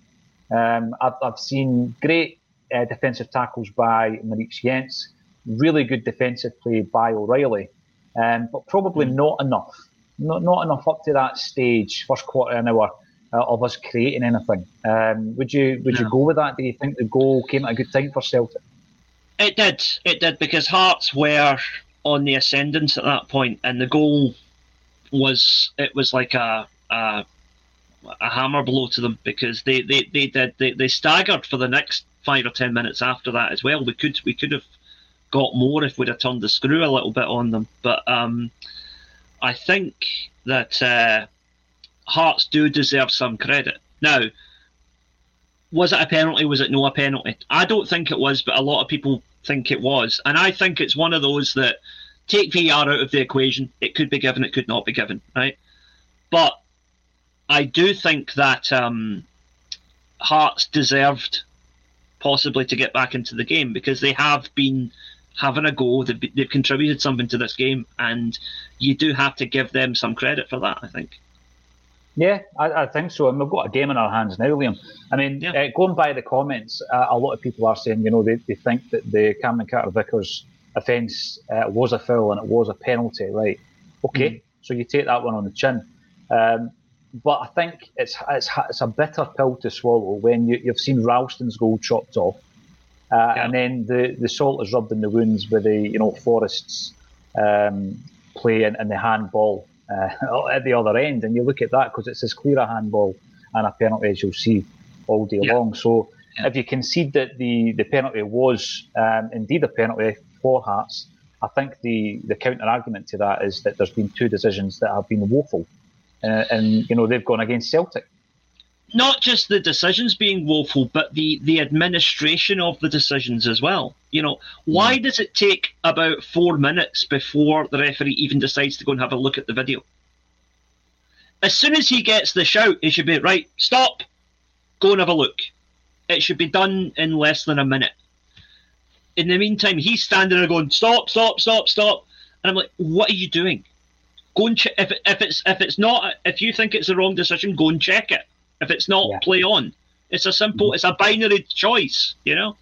um, I've, I've, seen great uh, defensive tackles by Moritz Jenz, really good defensive play by O'Riley, um, but probably mm. not enough. Not, not enough up to that stage, first quarter an hour, uh, of us creating anything. Um, would you would no. you go with that? Do you think the goal came at a good time for Celtic? It did. It did because Hearts were on the ascendance at that point, and the goal was it was like a a, a hammer blow to them because they they, they did they, they staggered for the next five or ten minutes after that as well. We could we could have got more if we'd have turned the screw a little bit on them, but um, I think that uh, Hearts do deserve some credit. Now, was it a penalty? Was it no a penalty? I don't think it was, but a lot of people think it was. And I think it's one of those that take VAR out of the equation. It could be given, it could not be given, right? But I do think that um, Hearts deserved possibly to get back into the game because they have been having a go. They've, they've contributed something to this game, and you do have to give them some credit for that, I think. Yeah, I, I, think so. And we've got a game in our hands now, Liam. I mean, yeah. uh, going by the comments, uh, a lot of people are saying, you know, they, they think that the Cameron Carter Vickers offence uh, was a foul and it was a penalty, right? Okay, mm so you take that one on the chin. Um, but I think it's, it's it's a bitter pill to swallow when you, you've seen Ralston's goal chopped off, uh, yeah. and then the, the salt is rubbed in the wounds with the you know Forrest's um, play and, and the handball uh, at the other end. And you look at that because it's as clear a handball and a penalty as you'll see all day yeah. long. So yeah. if you concede that the, the penalty was um, indeed a penalty for Hearts, I think the, the counter argument to that is that there's been two decisions that have been woeful. Uh, and, you know, they've gone against Celtic not just the decisions being woeful, but the the administration of the decisions as well. You know, why mm. does it take about four minutes before the referee even decides to go and have a look at the video? As soon as he gets the shout, he should be right. Stop. Go and have a look. It should be done in less than a minute. In the meantime, he's standing there going, "Stop! Stop! Stop! Stop!" And I'm like, "What are you doing? Go and check. If, if it's if it's not if you think it's the wrong decision, go and check it." If it's not, yeah. play on. It's a simple, mm-hmm. it's a binary choice, you know.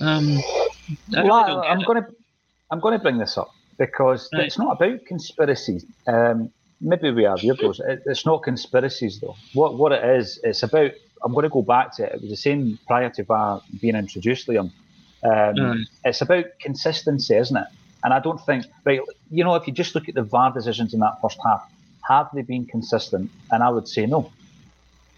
Um, I well, I'm going to, I'm going to bring this up because right. it's not about conspiracies. Um, maybe we are weirdos. It, it's not conspiracies though. What what it is, it's about. I'm going to go back to it. It was the same prior to VAR being introduced, Liam. Um, mm. It's about consistency, isn't it? And I don't think, right, you know, if you just look at the VAR decisions in that first half, have they been consistent? And I would say no.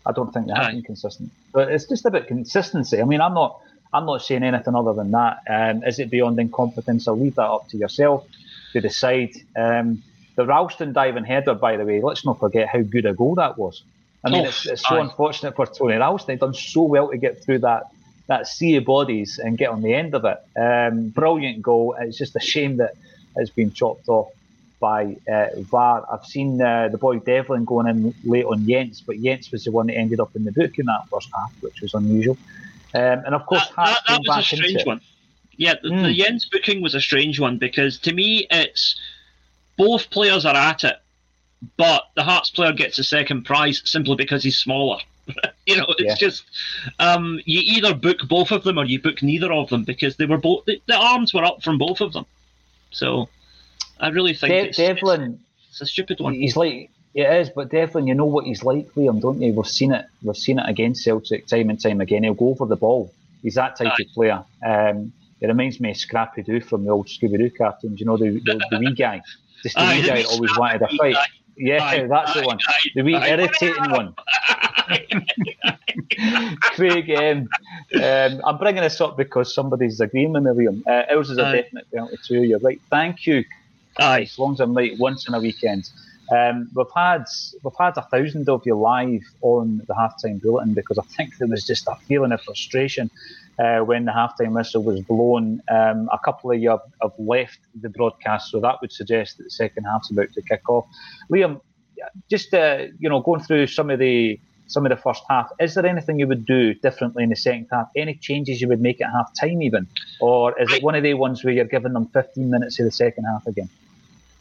I don't think they have been consistent. But it's just about consistency. I mean, I'm not I'm not saying anything other than that. Um, is it beyond incompetence? I'll leave that up to yourself to decide. Um, the Ralston diving header, by the way, let's not forget how good a goal that was. I mean, oh, it's, it's, so aye. unfortunate for Tony Ralston. He's done so well to get through that that sea of bodies and get on the end of it. Um, brilliant goal. It's just a shame that it's been chopped off by uh, VAR. I've seen uh, the boy Devlin going in late on Jenz, but Jenz was the one that ended up in the book in that first half, which was unusual. Um, and of course, that, that, that was a strange one. Yeah, the, mm. the hmm. Jenz booking was a strange one because to me, it's both players are at it, but the Hearts player gets a second prize simply because he's smaller. you know, it's yeah. just um, you either book both of them or you book neither of them because they were both the, the arms were up from both of them. So I really think De- it's, Devlin. It's, it's, a stupid one. He's like it is, but Devlin, you know what he's like, Liam, don't you? We've seen it. We've seen it against Celtic time and time again. He'll go for the ball. He's that type Aye. of player. Um, it reminds me of Scrappy Doo from the old Scooby Doo cartoons. You know the, the, the wee guy, just the Aye, wee guy always wanted a fight. Yeah, Aye, that's the one. The wee irritating one. Craig, um, um, I'm bringing this up because somebody's agreeing with me, Liam. Uh, ours is a definite penalty too. You're right. Thank you, Aye. As long as I'm late once in a weekend. Um, we've had we've had a thousand of you live on the halftime bulletin because I think there was just a feeling of frustration uh, when the halftime whistle was blown. Um, a couple of you have, have, left the broadcast, so that would suggest that the second half's about to kick off. Liam, just uh, you know, going through some of the some of the first half. Is there anything you would do differently in the second half? Any changes you would make at half time, even? Or is it one of the ones where you're giving them 15 minutes of the second half again?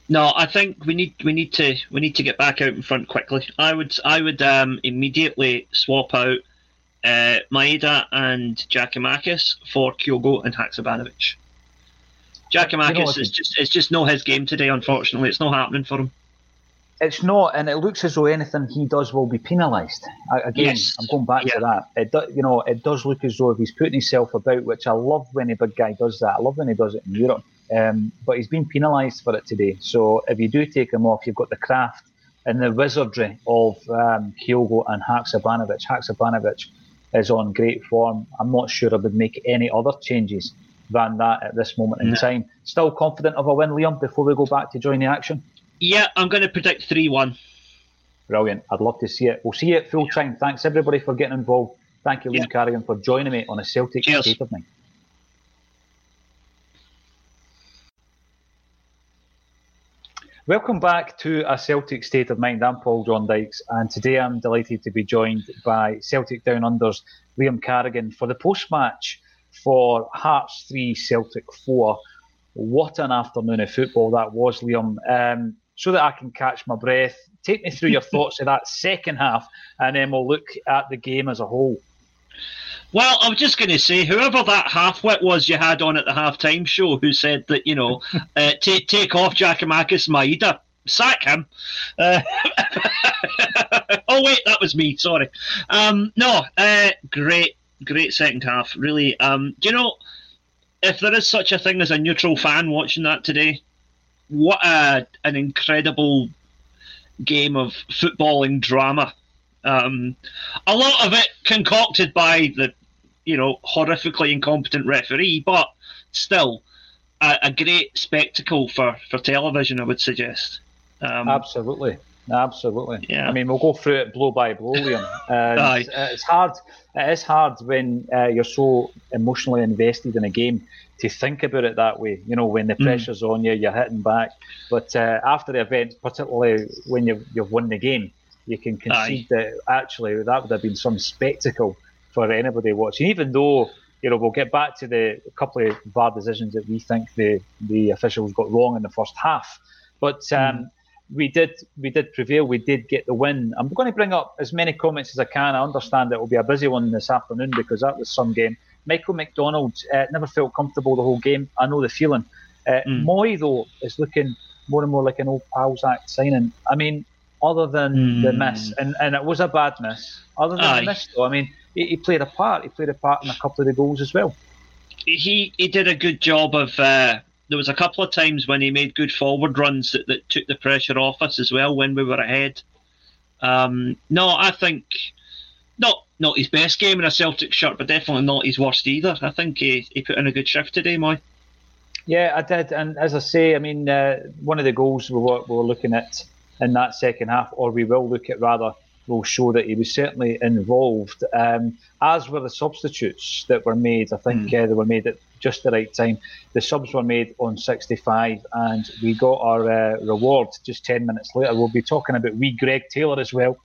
No, I think we need we need to we need to get back out in front quickly. I would I would um, immediately swap out uh, Maeda and Giakoumakis for Kyogo and Haksabanovic. Giakoumakis you know is just it's just not his game today. Unfortunately, it's not happening for him. It's not, and it looks as though anything he does will be penalised. Again, yes. I'm going back yeah. to that. It do, you know, it does look as though if he's putting himself about, which I love when a big guy does that. I love when he does it in Europe. Um, but he's been penalised for it today. So if you do take him off, you've got the craft and the wizardry of um, Kyogo and Haksabanovic. Haksabanovic is on great form. I'm not sure I would make any other changes than that at this moment in time. Still confident of a win, Liam, before we go back to join the action? Yeah, I'm going to predict 3 1. Brilliant. I'd love to see it. We'll see you at full time. Thanks, everybody, for getting involved. Thank you, Liam yeah. Carrigan, for joining me on a Celtic Cheers. State of Mind. Welcome back to a Celtic State of Mind. I'm Paul John Dykes, and today I'm delighted to be joined by Celtic Down Under's Liam Carrigan for the post match for Hearts 3, Celtic 4. What an afternoon of football that was, Liam. Um, so that I can catch my breath, take me through your thoughts of that second half, and then we'll look at the game as a whole. Well, I was just going to say, whoever that half-wit was you had on at the half-time show who said that, you know, uh, take, take off Giakoumakis Maeda, sack him. Uh, oh, wait, that was me, sorry. Um, no, uh, great, great second half, really. Um, do you know, if there is such a thing as a neutral fan watching that today, what a, an incredible game of footballing drama. Um, a lot of it concocted by the, you know, horrifically incompetent referee, but still a, a great spectacle for, for television, I would suggest. Um, Absolutely. Absolutely. Yeah. I mean, we'll go through it blow by blow, Liam. Aye. It's hard. It is hard when uh, you're so emotionally invested in a game to think about it that way. You know, when the mm. pressure's mm. on you, you're hitting back. But uh, after the event, particularly when you've, you've won the game, you can concede Aye. that actually that would have been some spectacle for anybody watching. Even though you know we'll get back to the couple of bad decisions that we think the the officials got wrong in the first half, but. Um, mm we did we did prevail. We did get the win. I'm going to bring up as many comments as I can. I understand it will be a busy one this afternoon because that was some game. Michael McDonald uh, never felt comfortable the whole game. I know the feeling. Uh, mm. Mooy though is looking more and more like an old pals act signing. I mean, other than mm. the miss, and, and it was a bad miss. Other than Aye. the miss, though, I mean, he, he, played a part. He played a part in a couple of the goals as well. He he did a good job of. Uh there was a couple of times when he made good forward runs that, that took the pressure off us as well when we were ahead. Um, no, I think not not his best game in a Celtic shirt, but definitely not his worst either. I think he, he put in a good shift today, Mooy. Yeah, I did, and as I say, I mean, uh, one of the goals we were, we were looking at in that second half, or we will look at rather, will show that he was certainly involved. Um, as were the substitutes that were made. I think mm. uh, they were made at just the right time. The subs were made on 65, and we got our uh, reward just 10 minutes later. We'll be talking about wee Greg Taylor as well,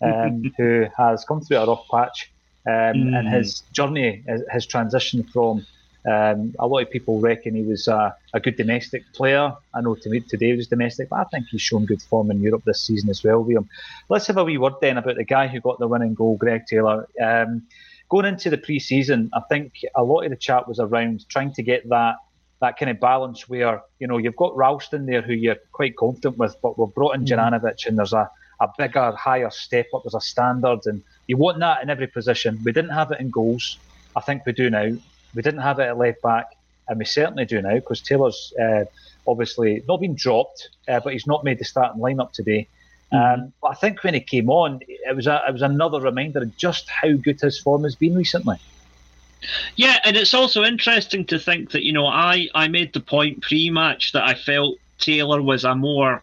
um, who has come through a rough patch, um, mm. and his journey, his transition from. Um, a lot of people reckon he was a, a, good domestic player. I know to me today he was domestic, but I think he's shown good form in Europe this season as well, Liam. Let's have a wee word then about the guy who got the winning goal, Greg Taylor. Um, going into the pre-season, I think a lot of the chat was around trying to get that that kind of balance where you know you've got Ralston there who you're quite confident with, but we've brought in mm. Juranovic and there's a, a bigger, higher step up. There's a standard, and you want that in every position. We didn't have it in goals. I think we do now. We didn't have it at left back, and we certainly do now because Taylor's uh, obviously not been dropped, uh, but he's not made the starting lineup today. Mm-hmm. Um, but I think when he came on, it was a, it was another reminder of just how good his form has been recently. Yeah, and it's also interesting to think that you know I I made the point pre-match that I felt Taylor was a more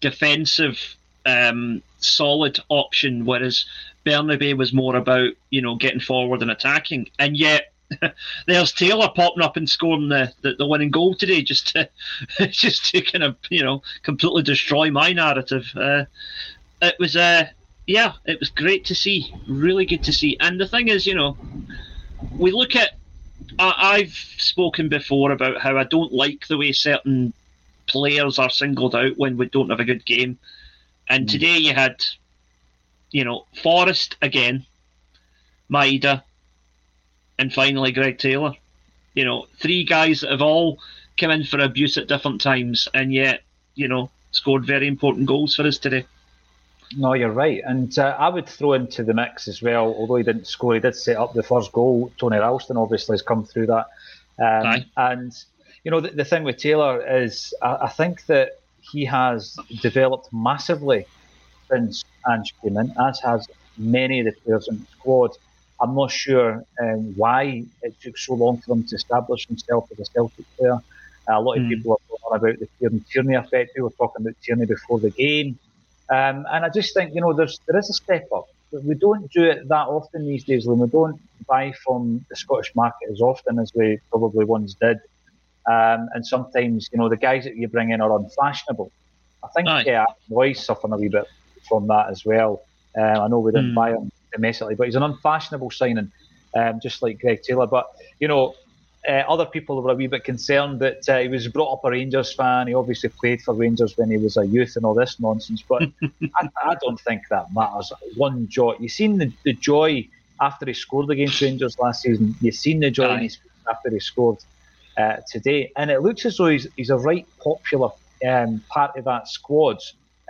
defensive, um, solid option, whereas Bernabei was more about you know getting forward and attacking, and yet there's Taylor popping up and scoring the, the, the, winning goal today, just to just to kind of you know completely destroy my narrative. Uh, it was uh, yeah, it was great to see. Really good to see. And the thing is, you know, we look at. I've spoken before about how I don't like the way certain players are singled out when we don't have a good game. And mm. today you had, you know, Forrest again, Maeda, and finally Greg Taylor. You know, three guys that have all come in for abuse at different times, and yet, you know, scored very important goals for us today. No, you're right. And uh, I would throw into the mix as well, although he didn't score, he did set up the first goal. Tony Ralston obviously has come through that. Um, and, you know, the, the, thing with Taylor is I, I, think that he has developed massively since Ange came in, as has many of the players in the squad. I'm not sure um, why it took so long for him to establish himself as a Celtic player. Uh, a lot of mm. people are talking about the Kieran Tierney effect. We were talking about Tierney before the game. Um, and I just think, you know, there's there is a step up. We don't do it that often these days, When We don't buy from the Scottish market as often as we probably once did. Um, and sometimes, you know, the guys that you bring in are unfashionable. I think Aye. yeah, Roy's suffering a wee bit from that as well. Uh, I know we didn't mm. buy him domestically, but he's an unfashionable signing, um, just like Greg Taylor. But you know, uh, other people were a wee bit concerned that uh, he was brought up a Rangers fan. He obviously played for Rangers when he was a youth and all this nonsense. But I, I, don't think that matters one jot. You've seen the, the joy after he scored against Rangers last season. You've seen the joy in his after he scored uh, today, and it looks as though he's, he's a right popular um, part of that squad.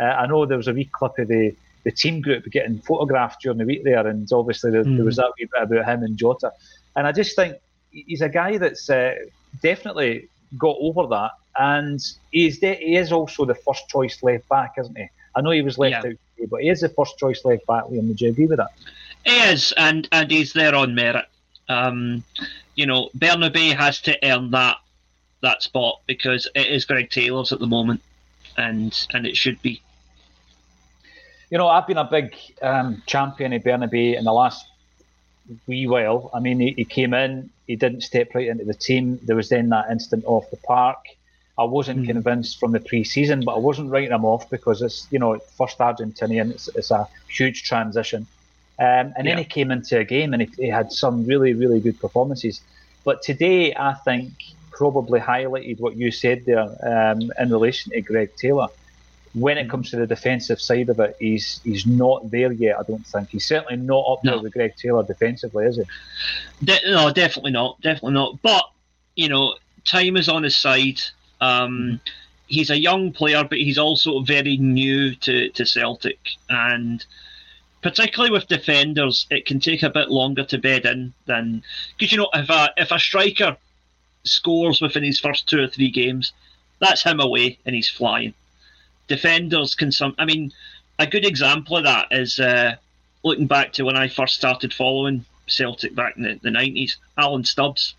Uh, I know there was a wee clip of the the team group getting photographed during the week there, and obviously there, mm. there was that wee bit about him and Jota. And I just think he's a guy that's uh, definitely got over that, and he's de- he is also the first choice left back, isn't he? I know he was left yeah. out, today, but he is the first choice left back. Liam, would you agree with that? He is, and and he's there on merit. Um, you know, Bernabei has to earn that that spot because it is Greg Taylor's at the moment, and and it should be. You know, I've been a big um, champion of Bernabei in the last wee while. I mean, he, he, came in, he didn't step right into the team. There was then that incident off the park. I wasn't mm. convinced from the pre-season, but I wasn't writing him off because it's you know first Argentinian. It's, it's a huge transition, um, and yeah. then he came into a game and he, he had some really really good performances. But today, I think probably highlighted what you said there um, in relation to Greg Taylor when it comes to the defensive side of it, he's he's not there yet. I don't think he's certainly not up no. there with Greg Taylor defensively, is he? De- no, definitely not, definitely not. But you know, time is on his side. Um, he's a young player, but he's also very new to, to Celtic, and particularly with defenders, it can take a bit longer to bed in than because you know if a if a striker scores within his first two or three games, that's him away and he's flying defenders can some. I mean, a good example of that is uh, looking back to when I first started following Celtic back in the, the 90s, Alan Stubbs.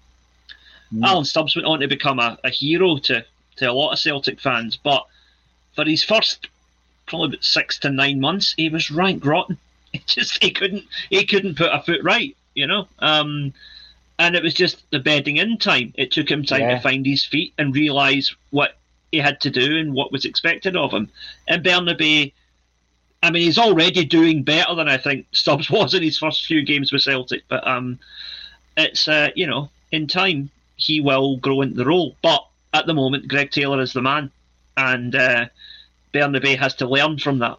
Mm. Alan Stubbs went on to become a, a hero to, to a lot of Celtic fans, but for his first probably about six to nine months, he was rank rotten. He just he couldn't he couldn't put a foot right, you know. Um, and it was just the bedding in time. It took him time yeah. to find his feet and realise what he had to do and what was expected of him. And Bernabei, I mean, he's already doing better than I think Stubbs was in his first few games with Celtic. But um, it's uh, you know, in time he will grow into the role. But at the moment, Greg Taylor is the man, and uh, Bernabei has to learn from that.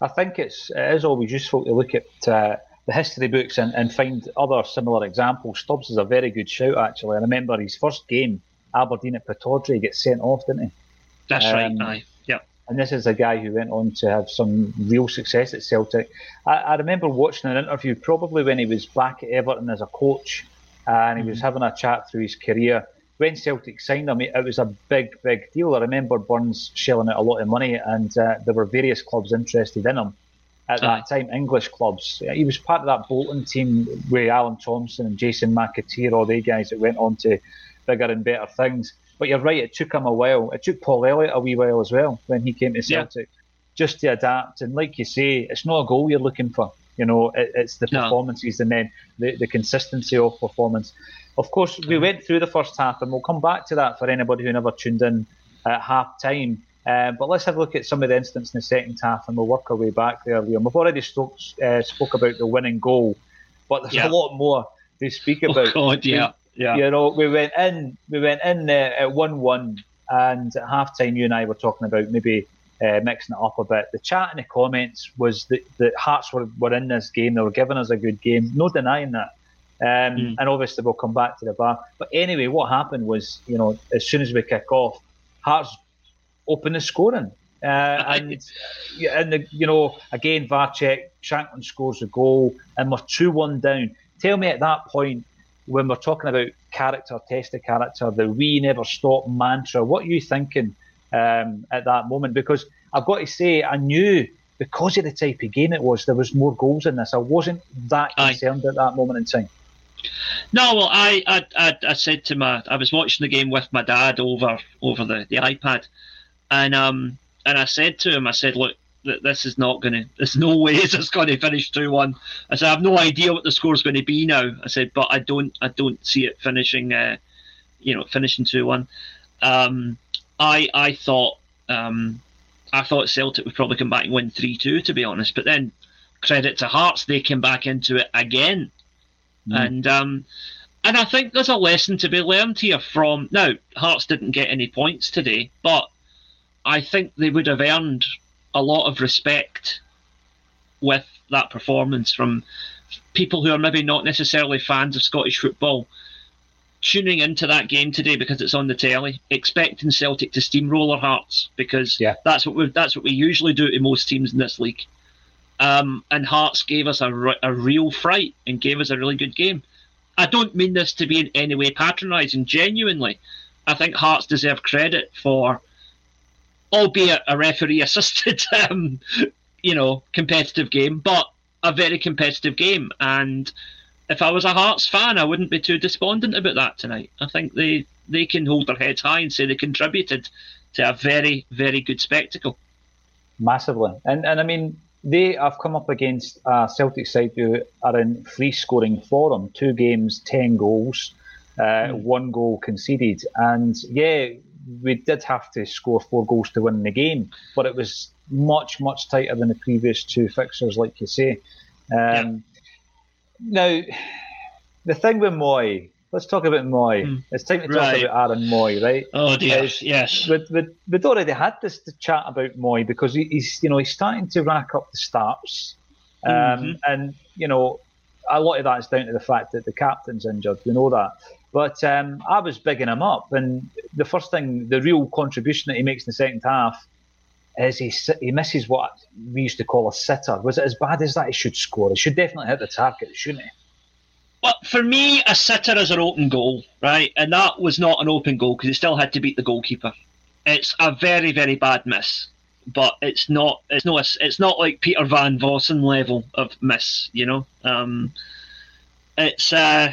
I think it's it is always useful to look at uh, the history books and, and find other similar examples. Stubbs is a very good shout actually. I remember his first game Aberdeen at Pittodrie gets sent off, didn't he? That's um, right. Aye. Yeah. And this is a guy who went on to have some real success at Celtic. I, I remember watching an interview, probably when he was back at Everton as a coach, and he mm-hmm. was having a chat through his career. When Celtic signed him, it was a big, big deal. I remember Burns shelling out a lot of money, and uh, there were various clubs interested in him at that time, English clubs. He was part of that Bolton team with Alan Thompson and Jason McAteer, all the guys that went on to bigger and better things. But you're right, it took him a while. It took Paul Elliott a wee while as well when he came to Celtic, yeah. just to adapt. And like you say, it's not a goal you're looking for. You know, it, it's the no. performances and then the, the consistency of performance. Of course, we went through the first half, and we'll come back to that for anybody who never tuned in at half time. Um, but let's have a look at some of the incidents in the second half, and we'll work our way back there, Liam. We've already spoke, uh, spoke about the winning goal, but there's Yeah. a lot more to speak Oh, about. God, yeah, yeah. You know, we went in, we went in at one-one, and at half-time, you and I were talking about maybe uh, mixing it up a bit. The chat in the comments was that, that Hearts were, were in this game; they were giving us a good game. No denying that. Um, Mm. And obviously, we'll come back to the bar. But anyway, what happened was, you know, as soon as we kick off, Hearts open the scoring. Uh, and yeah, and the, you know, again, Varchek, Shankland scores a goal, and we're two one down. Tell me at that point when we're talking about character, test of character, the we never stop mantra. What are you thinking um, at that moment? Because I've got to say, I knew because of the type of game it was, there was more goals in this. I wasn't that Aye. concerned at that moment in time. No, well, I, I, I, I said to my, I was watching the game with my dad over over the, the iPad, and um, and I said to him, I said, look, th- this is not going to, there's no way this is going to finish two one. I said, I have no idea what the score's going to be now. I said, but I don't, I don't see it finishing, uh, you know, finishing two one. Um, I, I thought, um, I thought Celtic would probably come back and win three two, to be honest. But then, credit to Hearts, they came back into it again and um, and I think there's a lesson to be learned here from now. Hearts didn't get any points today, but I think they would have earned a lot of respect with that performance from people who are maybe not necessarily fans of Scottish football. Tuning into that game today because it's on the telly, expecting Celtic to steamroller Hearts because Yeah. that's what we that's what we usually do to most teams in this league. Um, and Hearts gave us a, a real fright and gave us a really good game. I don't mean this to be in any way patronising. Genuinely, I think Hearts deserve credit for, albeit a referee-assisted, um, you know, competitive game, but a very competitive game. And if I was a Hearts fan, I wouldn't be too despondent about that tonight. I think they they can hold their heads high and say they contributed to a very very good spectacle. Massively. And and I mean, they have come up against a Celtic side who are in free scoring form. Two games, 10 goals, uh, one goal conceded. And yeah, we did have to score four goals to win the game, but it was much, much tighter than the previous two fixtures, like you say. Um, Now, the thing with Mooy, let's talk about Mooy. It's time to talk Right. about Aaron Mooy, right? Oh dear, yes. We'd, we'd, we'd already had this to chat about Mooy because he, he's you know he's starting to rack up the starts, um, Mhm. and you know a lot of that is down to the fact that the captain's injured. We know that, but um, I was bigging him up, and the first thing, the real contribution that he makes in the second half. Is he, he misses what we used to call a sitter? Was it as bad as that? He should score. He should definitely hit the target, shouldn't he? Well, for me, a sitter is an open goal, right? And that was not an open goal because he still had to beat the goalkeeper. It's a very, very bad miss, but it's not. It's no. It's not like Peter Van Vossen level of miss. You know, um, it's. Uh,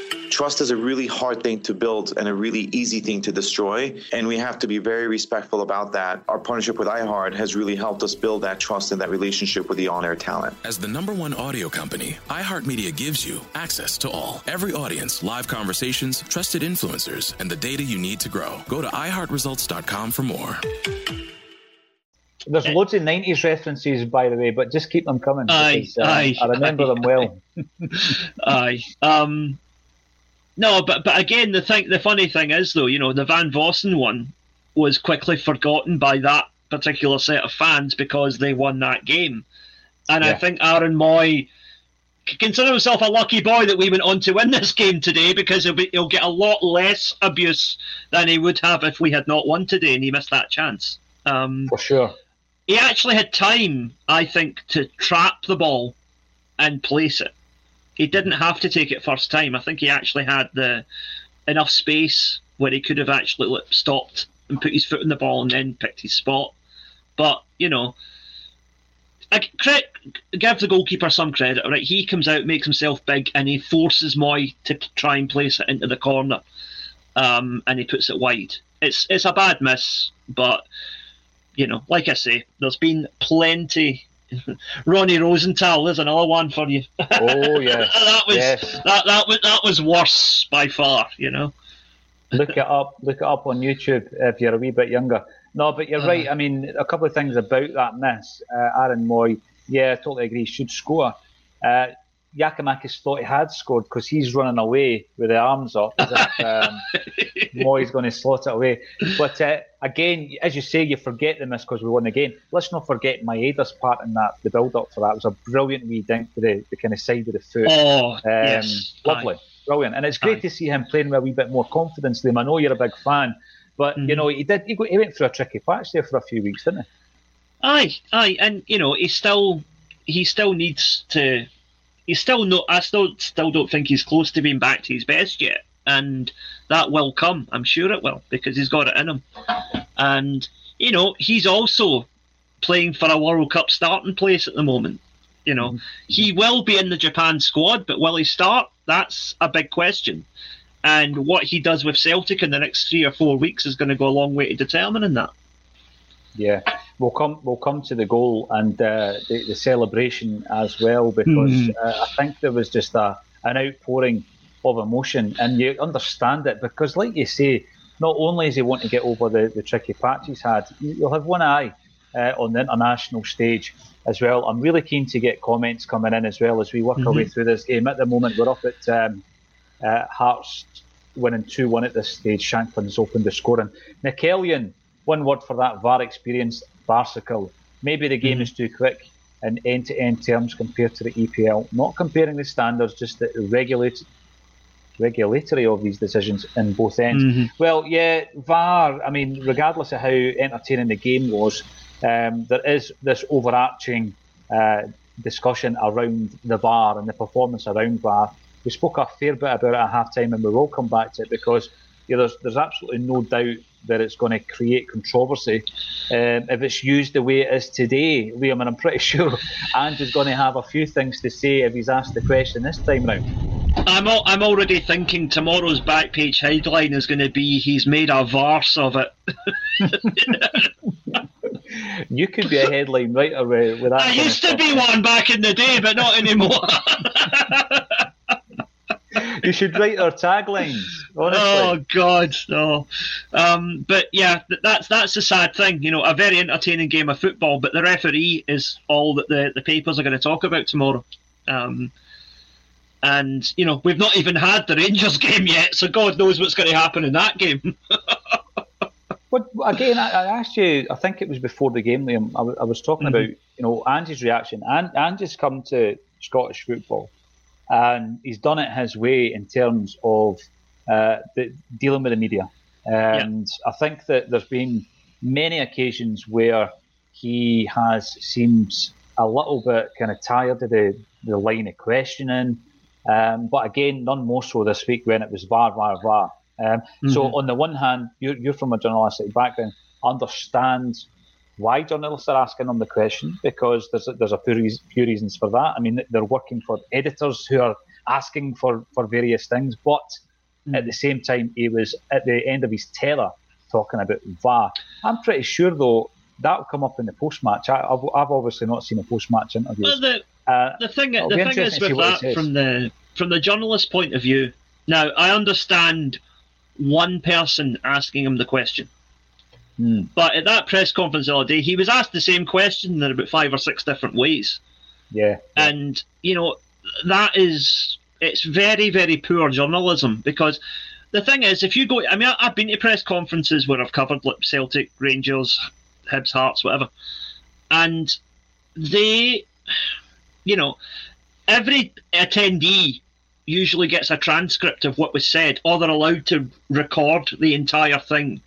Trust is a really hard thing to build and a really easy thing to destroy. And we have to be very respectful about that. Our partnership with iHeart has really helped us build that trust and that relationship with the on air talent. As the number one audio company, iHeartMedia gives you access to all. Every audience, live conversations, trusted influencers, and the data you need to grow. Go to iHeartResults.com for more. There's loads of '90s references, by the way, but just keep them coming. Aye, because, uh, aye, I remember aye. them well. Aye. Um, no, but but again, the thing, the funny thing is though, you know, the Van Vossen one was quickly forgotten by that particular set of fans because they won that game, and I think Aaron Mooy consider himself a lucky boy that we went on to win this game today because he'll, be, he'll get a lot less abuse than he would have if we had not won today and he missed that chance. Um, For sure. he actually had time, I think, to trap the ball and place it. He didn't have to take it first time. I think he actually had the enough space where he could have actually stopped and put his foot in the ball and then picked his spot. But you know, I give the goalkeeper some credit. Right, he comes out, makes himself big, and he forces Mooy to try and place it into the corner, um, and he puts it wide. It's it's a bad miss, but you know, like I say, there's been plenty. Ronnie Rosenthal there's another one for you. Oh yeah, that was yes. that that was that was worse by far. You know. look it up. Look it up on YouTube if you're a wee bit younger. No, but you're uh, right. I mean, a couple of things about that miss. Uh, Aaron Mooy, yeah, I totally agree, should score. Uh, Giakoumakis thought he had scored because he's running away with the arms up if um, Mooy's going to slot it away. But uh, again, as you say, you forget the miss because we won the game. Let's not forget Maeda's part in that, the build up for that. It was a brilliant wee dink to the, the kind of side of the foot. Oh, um, yes. Lovely. Aye. Brilliant. And it's great Aye. to see him playing with a wee bit more confidence. Liam, I know you're a big fan. But mm-hmm. you know, he did. He, he went through a tricky patch there for a few weeks, didn't he? Aye, aye, and you know, he still he still needs to. He's still not. I still still don't think he's close to being back to his best yet, and that will come. I'm sure it will because he's got it in him, and you know, he's also playing for a World Cup starting place at the moment. You know, mm-hmm. he will be in the Japan squad, but will he start? That's a big question. And what he does with Celtic in the next three or four weeks is going to go a long way to determining that. Yeah, we'll come we'll come to the goal and uh, the, the, celebration as well because mm. uh, I think there was just a an outpouring of emotion and you understand it because, like you say, not only is he want to get over the, the tricky patch he's had, you'll have one eye uh, on the international stage as well. I'm really keen to get comments coming in as well as we work mm-hmm. our way through this game. At the moment, we're up at um, uh, Hearts winning 2 1 at this stage. Shankland's opened the scoring. McEllion, one word for that VAR experience, farcical. Maybe the game mm-hmm. is too quick in end to end terms compared to the EPL. Not comparing the standards, just the regulate, regulatory of these decisions in both ends. Mm-hmm. Well, yeah, VAR, I mean, regardless of how entertaining the game was, um, there is this overarching uh, discussion around the VAR and the performance around VAR we spoke a fair bit about it at half time, and we will come back to it because yeah, there's there's absolutely no doubt that it's going to create controversy um, if it's used the way it is today, Liam. And I'm pretty sure Andrew's going to have a few things to say if he's asked the question this time round. I'm al- I'm already thinking tomorrow's back page headline is going to be he's made a verse of it. you could be a headline writer with, with that. I used to be one back in the day, but not anymore. you should write our taglines. Honestly. Oh God, no. Um, but yeah, that's that's the sad thing. You know, a very entertaining game of football, but the referee is all that the, the papers are going to talk about tomorrow. Um, and you know, we've not even had the Rangers game yet, so God knows what's going to happen in that game. But again, I, I, asked you. I think it was before the game, Liam. I, w- I was talking mm-hmm. about you know Andy's reaction. And Andy's come to Scottish football and he's done it his way in terms of uh, the, dealing with the media. And yeah. I think that there's been many occasions where he has seemed a little bit kind of tired of the, the line of questioning. Um, but again, none more so this week when it was VAR, VAR, VAR. Um, mm-hmm. So on the one hand, you're, you're from a journalistic background, understand why journalists are asking them the question because there's a, there's a few, few reasons for that. I mean, they're working for editors who are asking for, for various things, but mm. at the same time, he was at the end of his terror talking about VAR. I'm pretty sure though that'll come up in the post match. I've, I've obviously not seen a post match interview. Well, the, uh, the thing, the thing is with that from the from the journalist point of view. Now, I understand one person asking him the question. Hmm. But at that press conference the other day, he was asked the same question in about five or six different ways. Yeah. yeah. And, you know, that is, it's very, very poor journalism because the thing is, if you go, I mean, I've been to press conferences where I've covered like Celtic, Rangers, Hibs, Hearts, whatever, and they, you know, every attendee usually gets a transcript of what was said, or they're allowed to record the entire thing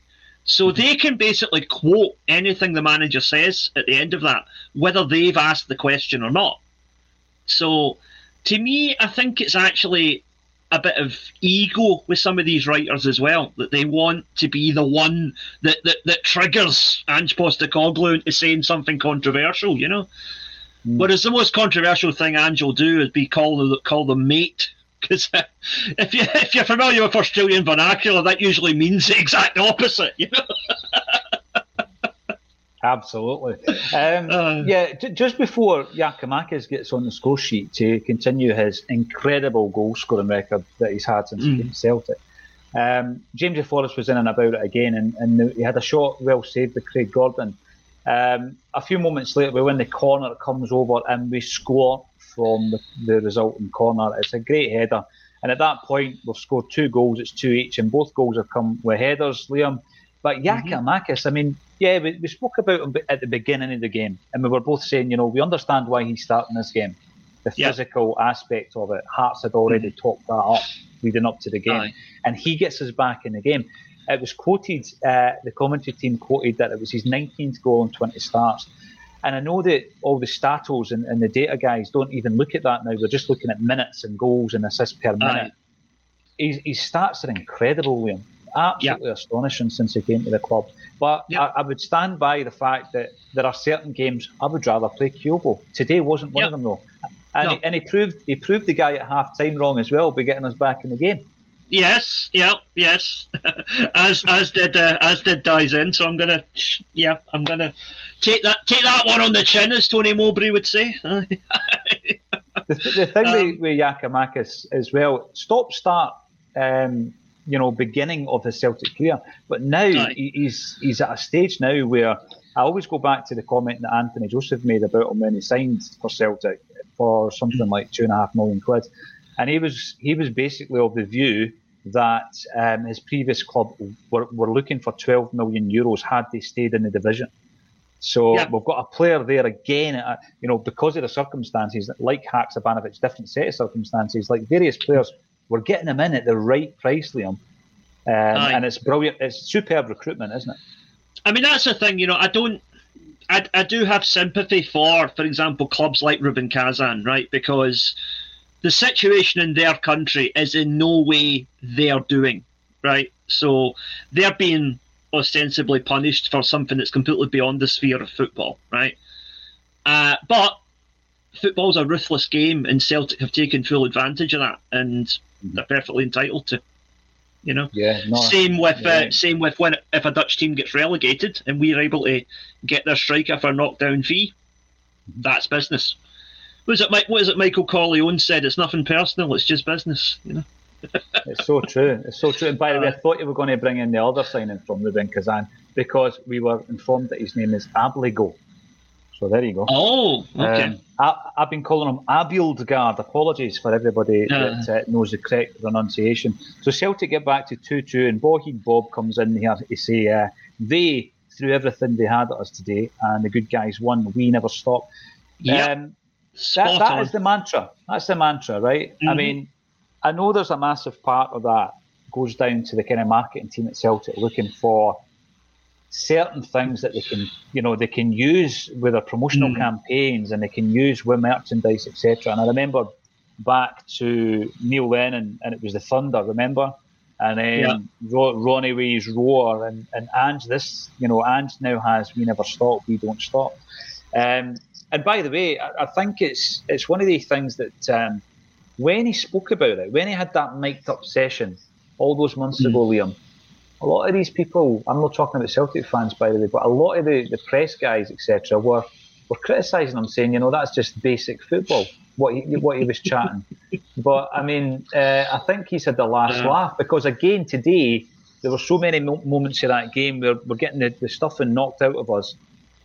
so they can basically quote anything the manager says at the end of that, whether they've asked the question or not. So to me, I think it's actually a bit of ego with some of these writers as well that they want to be the one that that, that triggers Ange Postecoglou into saying something controversial, you know. Mm. Whereas the most controversial thing Ange will do is be call call them mate. Because if you if you're familiar with Australian vernacular, that usually means the exact opposite, you know. Absolutely. Um, uh, yeah, j- just before Giakoumakis gets on the score sheet to continue his incredible goal scoring record that he's had since mm. he came to Celtic, um, James Forrest was in and about it again, and, and he had a shot well saved by Craig Gordon. Um, a few moments later, we win the corner, it comes over, and we score from the, the resulting corner. It's a great header. And at that point, we've scored two goals. It's two each, and both goals have come with headers, Liam. But Giakoumakis, mm-hmm. I mean, yeah, we, we spoke about him at the beginning of the game, and we were both saying, you know, we understand why he's starting this game. The yeah. physical aspect of it, Hearts had already mm. talked that up leading up to the game, Aye. and he gets us back in the game. It was quoted, uh, the commentary team quoted that it was his 19th goal in 20 starts. And I know that all the statos and, and, the data guys don't even look at that now. They're just looking at minutes and goals and assists per minute. His, his stats are incredible, Liam absolutely yep. astonishing since he came to the club. But yep. I, I, would stand by the fact that there are certain games I would rather play Kyogo. Today wasn't one yep. of them though, and, no. he, and he proved he proved the guy at half time wrong as well by getting us back in the game. Yes, yeah, yes. as as did uh, as did Daizen. So I'm gonna, yeah, I'm gonna take that take that one on the chin, as Tony Mowbray would say. the, the thing um, with, with Giakoumakis as well, stop start. Um, you know, beginning of his Celtic career. But now right. he's he's at a stage now where I always go back to the comment that Anthony Joseph made about him when he signed for Celtic for something mm. like two and a half million quid, and he was he was basically of the view that um, his previous club were, were looking for 12 million euros had they stayed in the division. So yeah. we've got a player there again, uh, you know, because of the circumstances, like Haksabanovic, different set of circumstances, like various players we're getting him in at the right price, Liam. Um, and it's brilliant. It's superb recruitment, isn't it? I mean, that's the thing. You know, I don't. I, I do have sympathy for, for example, clubs like Rubin Kazan, right? Because the situation in their country is in no way their doing, right? So they're being ostensibly punished for something that's completely beyond the sphere of football, right? Uh, but football's a ruthless game, and Celtic have taken full advantage of that, and they're perfectly entitled to. You know. Yeah. Same with yeah. uh, same with when if a Dutch team gets relegated and we're able to get their striker for a knockdown fee, that's business. What is it? What is it? Michael Corleone said, "It's nothing personal. It's just business." You know. it's so true. It's so true. And by the way, I thought you were going to bring in the other signing from Rubin Kazan because we were informed that his name is Abligo. So there you go. Oh, okay. Um, I, have been calling him Abildgaard. Apologies for everybody that uh, knows the correct pronunciation. So Celtic get back to 2 2, and Boheed Bob comes in here to say uh, they threw everything they had at us today, and the good guys won. We never stop. Yeah. Um, that, that is the mantra. That's the mantra, right? Mm-hmm. I mean, I know there's a massive part of that goes down to the kind of marketing team at Celtic looking for certain things that they can, you know, they can use with their promotional mm. campaigns and they can use with merchandise, etc. And I remember back to Neil Lennon and it was the Thunder, remember? And then yeah. Ronnie Way's Roar and, and Ange, this, you know, Ange now has We Never Stop, We Don't Stop. Um, and by the way, I, I, think it's it's one of these things that um, when he spoke about it, when he had that mic'd up session all those months mm. ago, Liam, a lot of these people, I'm not talking about Celtic fans by the way, but a lot of the, the press guys, etc., were were criticising him, saying, you know, that's just basic football. What he, what he was chatting, but I mean, uh, I think he's had the last yeah. laugh because again today there were so many mo- moments of that game where we're getting the, the stuffing knocked out of us,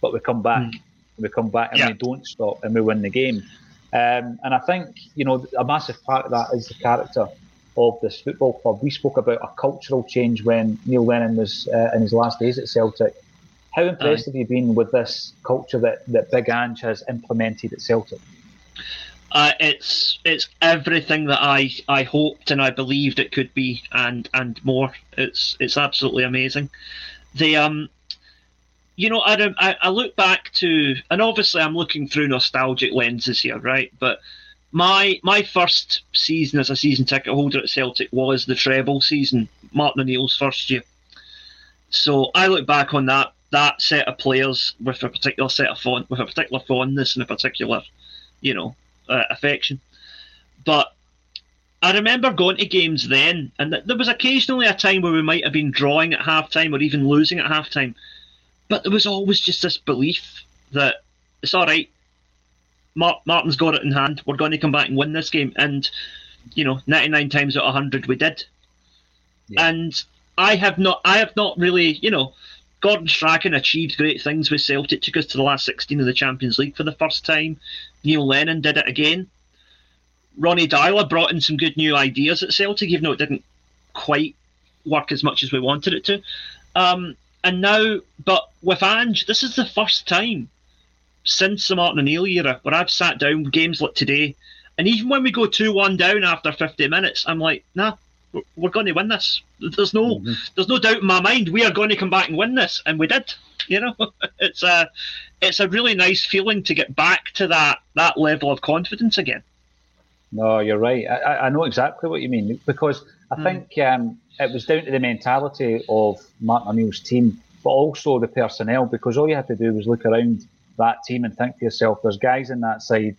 but we come back, mm. We come back, and yeah. we don't stop, and we win the game. Um, and I think you know a massive part of that is the character of this football club. We spoke about a cultural change when Neil Lennon was uh, in his last days at Celtic. How impressed Aye. have you been with this culture that, that Big Ange has implemented at Celtic? Uh, it's it's everything that I, I hoped and I believed it could be and and more. It's it's absolutely amazing. The um, you know, I, I look back to and obviously I'm looking through nostalgic lenses here, right? But my my first season as a season ticket holder at Celtic was the treble season, Martin O'Neill's first year. So I look back on that that set of players with a particular set of fond, with a particular fondness and a particular, you know, uh, affection. But I remember going to games then, and there was occasionally a time where we might have been drawing at half time or even losing at half time. But there was always just this belief that it's all right. Martin's got it in hand. We're going to come back and win this game. And, you know, 99 times out of 100, we did. Yeah. And I have not, I have not really, you know, Gordon Strachan achieved great things with Celtic, took us to the last 16 of the Champions League for the first time. Neil Lennon did it again. Ronnie Deila brought in some good new ideas at Celtic, even though it didn't quite work as much as we wanted it to. Um, and now, but with Ange, this is the first time since the Martin O'Neill era where I've sat down games like today, and even when we go 2 1 down after 50 minutes, I'm like, nah, we're going to win this. There's no, mm-hmm. there's no doubt in my mind we are going to come back and win this, and we did. You know, it's a, it's a really nice feeling to get back to that that level of confidence again. No, you're right. I, I know exactly what you mean because I mm. think um, it was down to the mentality of Martin O'Neill's team, but also the personnel. Because all you had to do was look around that team and think to yourself, "There's guys in that side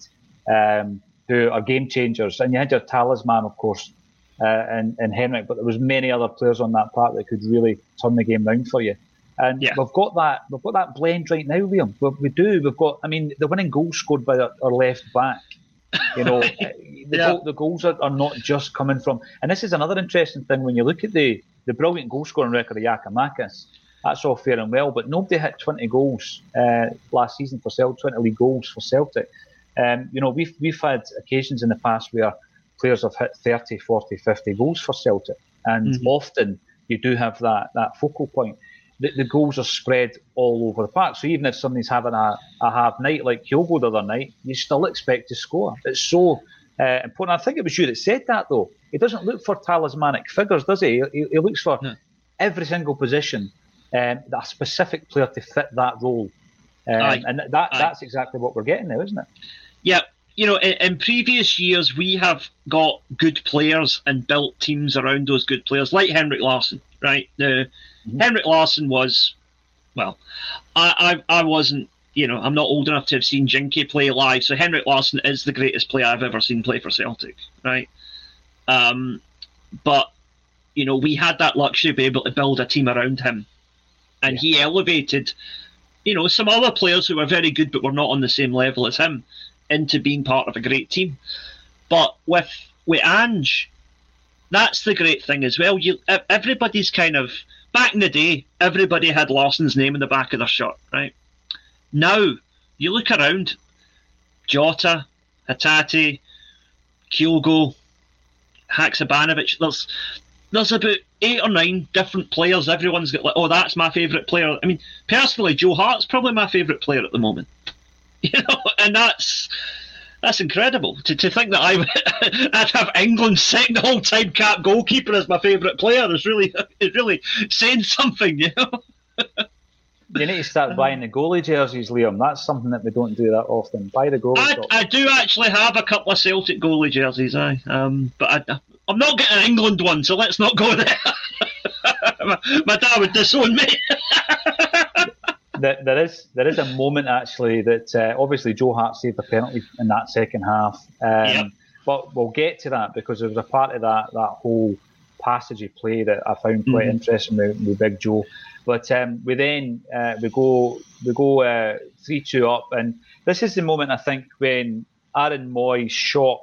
um, who are game changers," and you had your talisman, of course, uh, and, and Henrik, but there was many other players on that part that could really turn the game round for you. And yeah. we've got that we've got that blend right now, Liam. We, we do. We've got. I mean, the winning goal scored by our, our left back. You know, the, yeah. goal, the, goals are, are, not just coming from. And this is another interesting thing when you look at the the brilliant goal scoring record of Giakoumakis. That's all fair and well, but nobody hit 20 goals uh, last season for Celtic, 20 league goals for Celtic. Um, you know, we've we've had occasions in the past where players have hit 30, 40, 50 goals for Celtic, and mm-hmm. often you do have that that focal point. The, the, goals are spread all over the park. So even if somebody's having a, a half night like Kyogo the other night, you still expect to score. It's so uh, important. I think it was you that said that though. He doesn't look for talismanic figures, does he? He, he looks for no. every single position um, that a specific player to fit that role. Um, and that, that's exactly what we're getting now, isn't it? Yeah, you know, in, in, previous years, we have got good players and built teams around those good players, like Henrik Larsson, right? Now, mm-hmm. Henrik Larsson was, well, I, I, I wasn't, you know, I'm not old enough to have seen Jinky play live, so Henrik Larsson is the greatest player I've ever seen play for Celtic, right? Um, but, you know, we had that luxury to be able to build a team around him. And yeah. he elevated, you know, some other players who were very good but were not on the same level as him into being part of a great team. But with with Ange, that's the great thing as well. You everybody's kind of back in the day, everybody had Larsson's name in the back of their shirt, right? Now you look around, Jota, Hatate, Kyogo, Haksabanovic. There's there's about eight or nine different players. Everyone's got like, oh, that's my favourite player. I mean, personally, Joe Hart's probably my favourite player at the moment. You know, and that's that's incredible to, to think that I would I'd have England's second all time cap goalkeeper as my favourite player is really is really saying something, you know. you need to start buying the goalie jerseys, Liam. That's something that we don't do that often. Buy the goalie. I, I do actually have a couple of Celtic goalie jerseys, I um, but I, I'm not getting an England one, so let's not go there. my, my dad would disown me there is there is a moment actually that uh, obviously Joe Hart saved a penalty in that second half. Um, yep. But we'll get to that because there was a part of that that whole passage of play that I found quite mm-hmm. interesting with, with, Big Joe. But um, we then uh, we go we go uh, three two up, and this is the moment I think when Aaron Mooy's shot.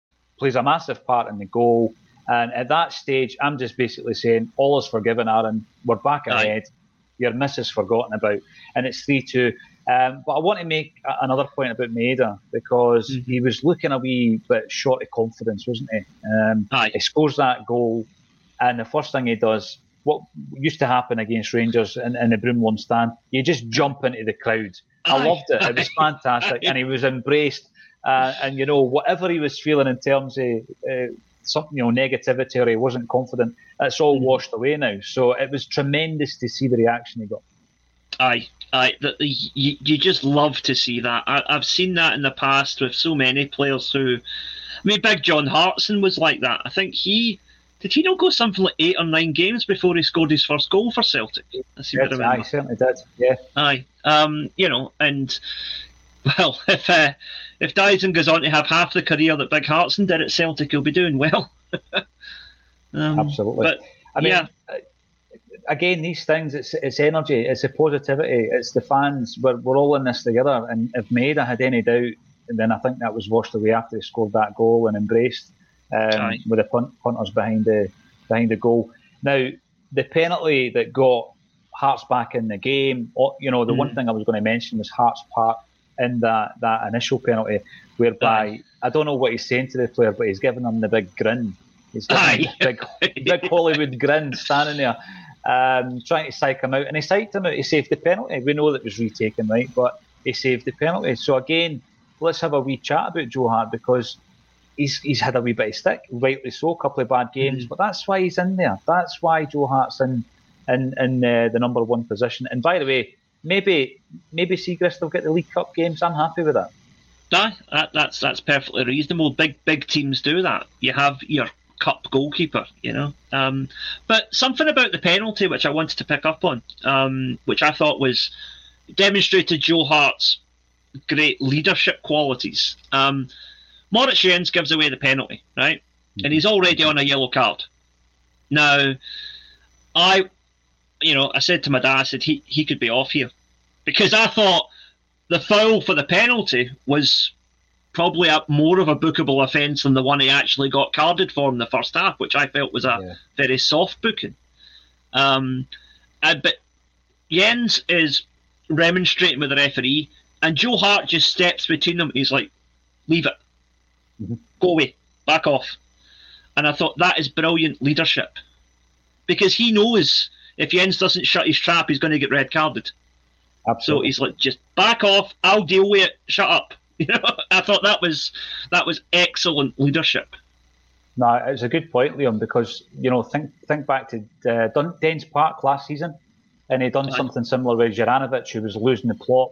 Plays a massive part in the goal. And at that stage, I'm just basically saying, all is forgiven, Aaron. We're back ahead. Your miss is forgotten about. And it's 3 2. Um, but I want to make a- another point about Maeda because Mhm. he was looking a wee bit short of confidence, wasn't he? Um, Aye. he scores that goal, and the first thing he does, what used to happen against Rangers in, in the Broomloan stand, you just jump into the crowd. I Aye. loved it. It was fantastic, and he was embraced. Uh, and you know, whatever he was feeling in terms of uh, some, you know, negativity or he wasn't confident, it's all Mm-hmm. washed away now. So it was tremendous to see the reaction he got. Aye, aye. The, the, you, you just love to see that. I, I've seen that in the past with so many players who. I mean, Big John Hartson was like that. I think he. Did he not go something like eight or nine games before he scored his first goal for Celtic? I seem to Yes, remember. I certainly did. Yeah. Aye. Um, you know, and well, if uh, if Daizen goes on to have half the career that Big Hartson did at Celtic, he'll be doing well. um, Absolutely. But I mean, yeah. uh, again, these things, it's, it's energy, it's the positivity, it's the fans. We're, we're all in this together. And if Maeda had any doubt, then I think that was washed away after he scored that goal and embraced um, with the punt, punters behind the behind the goal. Now, the penalty that got Hart's back in the game, you know, the one Mm. thing I was going to mention was Hearts part in that, that initial penalty, whereby I don't know what he's saying to the player, but he's giving him the big grin. He's giving the big big Hollywood grin standing there, um, trying to psych him out. And he psyched him out. He saved the penalty. We know that it was retaken, right? But he saved the penalty. So again, let's have a wee chat about Joe Hart because he's he's had a wee bit of stick, rightly so, a couple of bad games. Mhm. But that's why he's in there. That's why Joe Hart's in in, in uh, the number one position. And by the way, maybe maybe Siegrist will get the League Cup games. I'm happy with that. Aye, that, that's that's perfectly reasonable. Big big teams do that. You have your cup goalkeeper, you know. Um, but something about the penalty which I wanted to pick up on, um, which I thought was demonstrated Joe Hart's great leadership qualities. Um, Moritz Jenz gives away the penalty, right, and he's already on a yellow card. Now, I, you know, I said to my dad, I said he he could be off here because I thought the foul for the penalty was probably a, more of a bookable offence than the one he actually got carded for in the first half, which I felt was a Yeah. very soft booking. Um, uh, but Jenz is remonstrating with the referee, and Joe Hart just steps between them. He's like, "Leave it, Mhm. go away, back off." And I thought that is brilliant leadership because he knows if Jenz doesn't shut his trap, he's going to get red carded. Absolutely. So he's like, just back off. I'll deal with it. Shut up. You know, I thought that was that was excellent leadership. No, it's a good point, Liam, because you know think think back to uh, Dun- Dens Park last season, and he done Aye. something similar with Juranovic, who was losing the plot,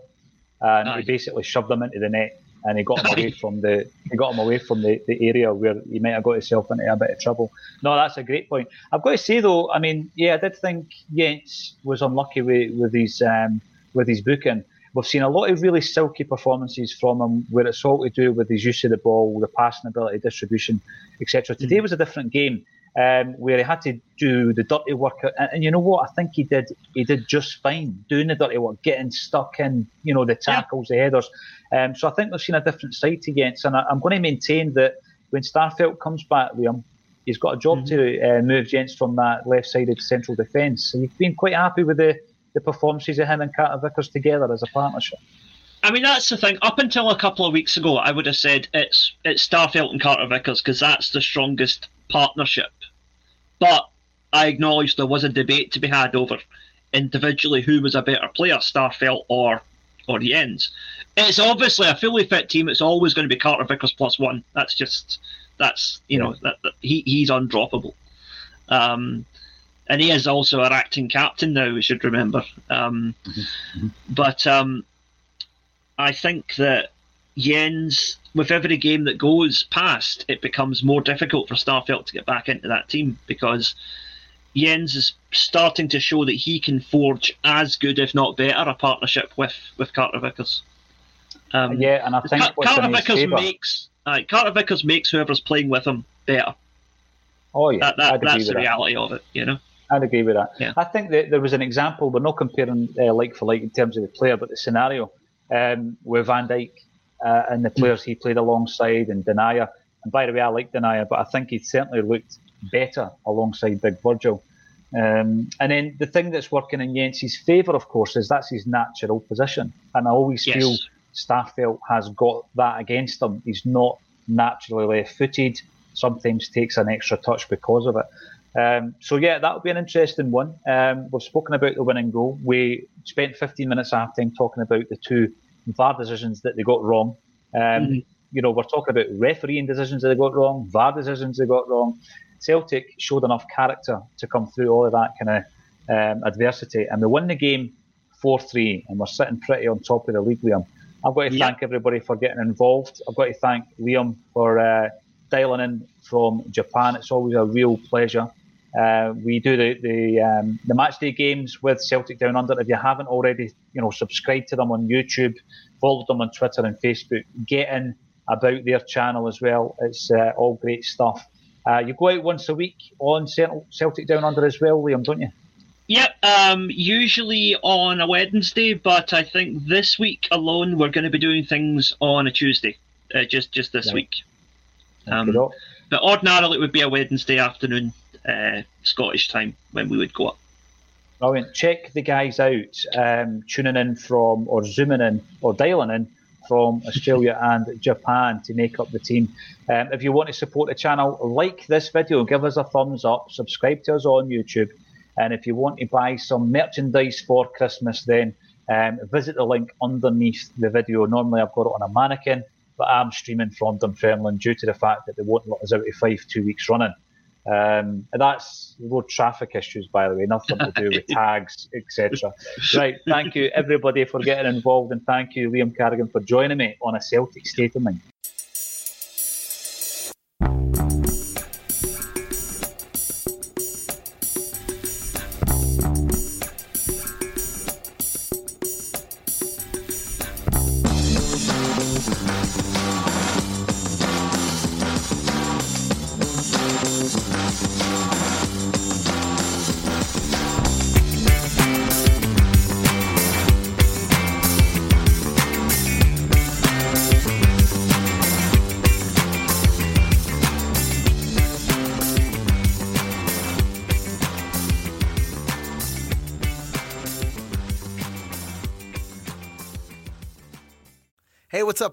and Aye. he basically shoved him into the net, and he got him away from the he got him away from the, the area where he might have got himself into a bit of trouble. No, that's a great point. I've got to say though, I mean, yeah, I did think Jenz was unlucky with with his um, with his booking. We've seen a lot of really silky performances from him, where it's all to do with his use of the ball, the passing ability, distribution, etc. Today was a different game um, where he had to do the dirty work, and, and you know what? I think he did. He did just fine doing the dirty work, getting stuck in, you know, the tackles, the headers. Um, so I think we've seen a different side to Jenz, and I, I'm going to maintain that when Starfelt comes back, Liam, he's got a job to uh, move Jenz from that left-sided central defence. So you've been quite happy with the the performances of him and Carter Vickers together as a partnership. I mean, that's the thing. Up until a couple of weeks ago, I would have said it's it's Starfelt and Carter Vickers because that's the strongest partnership. But I acknowledge there was a debate to be had over individually who was a better player, Starfelt or or Jenz. It's obviously a fully fit team. It's always going to be Carter Vickers plus one. That's just that's you know that, that he he's undroppable. Um, and he is also our acting captain now. We should remember. Um, But um, I think that Jenz, with every game that goes past, it becomes more difficult for Starfelt to get back into that team because Jenz is starting to show that he can forge as good, if not better, a partnership with with Carter Vickers. Um, yeah, and I think Car- Carter Vickers makes uh, Carter Vickers makes whoever's playing with him better. Oh yeah, That, that, that's with the that. reality of it, you know. I'd agree with that. Yeah. I think that there was an example. We're not comparing uh, like for like in terms of the player, but the scenario um, with Van Dijk uh, and the players he played alongside and Denayer. And by the way, I like Denayer, but I think he certainly looked better alongside Big Virgil. Um, and then the thing that's working in Jenz's favour, of course, is that's his natural position. And I always yes. feel Starfelt has got that against him. He's not naturally left footed, sometimes takes an extra touch because of it. Um, so, yeah, that'll be an interesting one. Um, we've spoken about the winning goal. We spent 15 minutes after time talking about the two VAR decisions that they got wrong. Um, mm-hmm. You know, we're talking about refereeing decisions that they got wrong, VAR decisions they got wrong. Celtic showed enough character to come through all of that kind of um, adversity, and they won the game 4 3, and we're sitting pretty on top of the league, Liam. I've got to yep. thank everybody for getting involved. I've got to thank Liam for uh, dialing in from Japan. It's always a real pleasure. Uh, we do the the, um, the match day games with Celtic Down Under. If you haven't already, you know, subscribe to them on YouTube, follow them on Twitter and Facebook. Get in about their channel as well. It's uh, all great stuff. Uh, you go out once a week on Celtic Down Under as well, Liam, don't you? Yep, um, usually on a Wednesday, but I think this week alone we're going to be doing things on a Tuesday, uh, just just this right. week. Um, but ordinarily it would be a Wednesday afternoon uh, Scottish time when we would go up. Brilliant. Check the guys out um, tuning in from or zooming in or dialing in from Australia and Japan to make up the team. Um, if you want to support the channel, like this video, give us a thumbs up, subscribe to us on YouTube. And if you want to buy some merchandise for Christmas, then um, visit the link underneath the video. Normally, I've got it on a mannequin, but I'm streaming from Dunfermline due to the fact that they won't let us out of Fife two weeks running. Um, and that's road traffic issues, by the way, nothing to do with tags, etc. Right, thank you everybody for getting involved, and thank you, Liam Carrigan, for joining me on a Celtic State of Mind.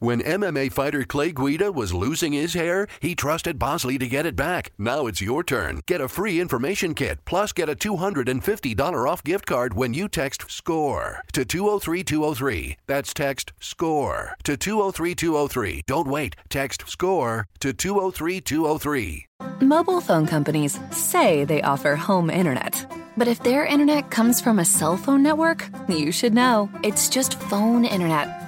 When MMA fighter Clay Guida was losing his hair, he trusted Bosley to get it back. Now it's your turn. Get a free information kit, plus get a $250 off gift card when you text SCORE to 203203. That's text SCORE to 203203. Don't wait. Text SCORE to 203203. Mobile phone companies say they offer home internet. But if their internet comes from a cell phone network, you should know. It's just phone internet,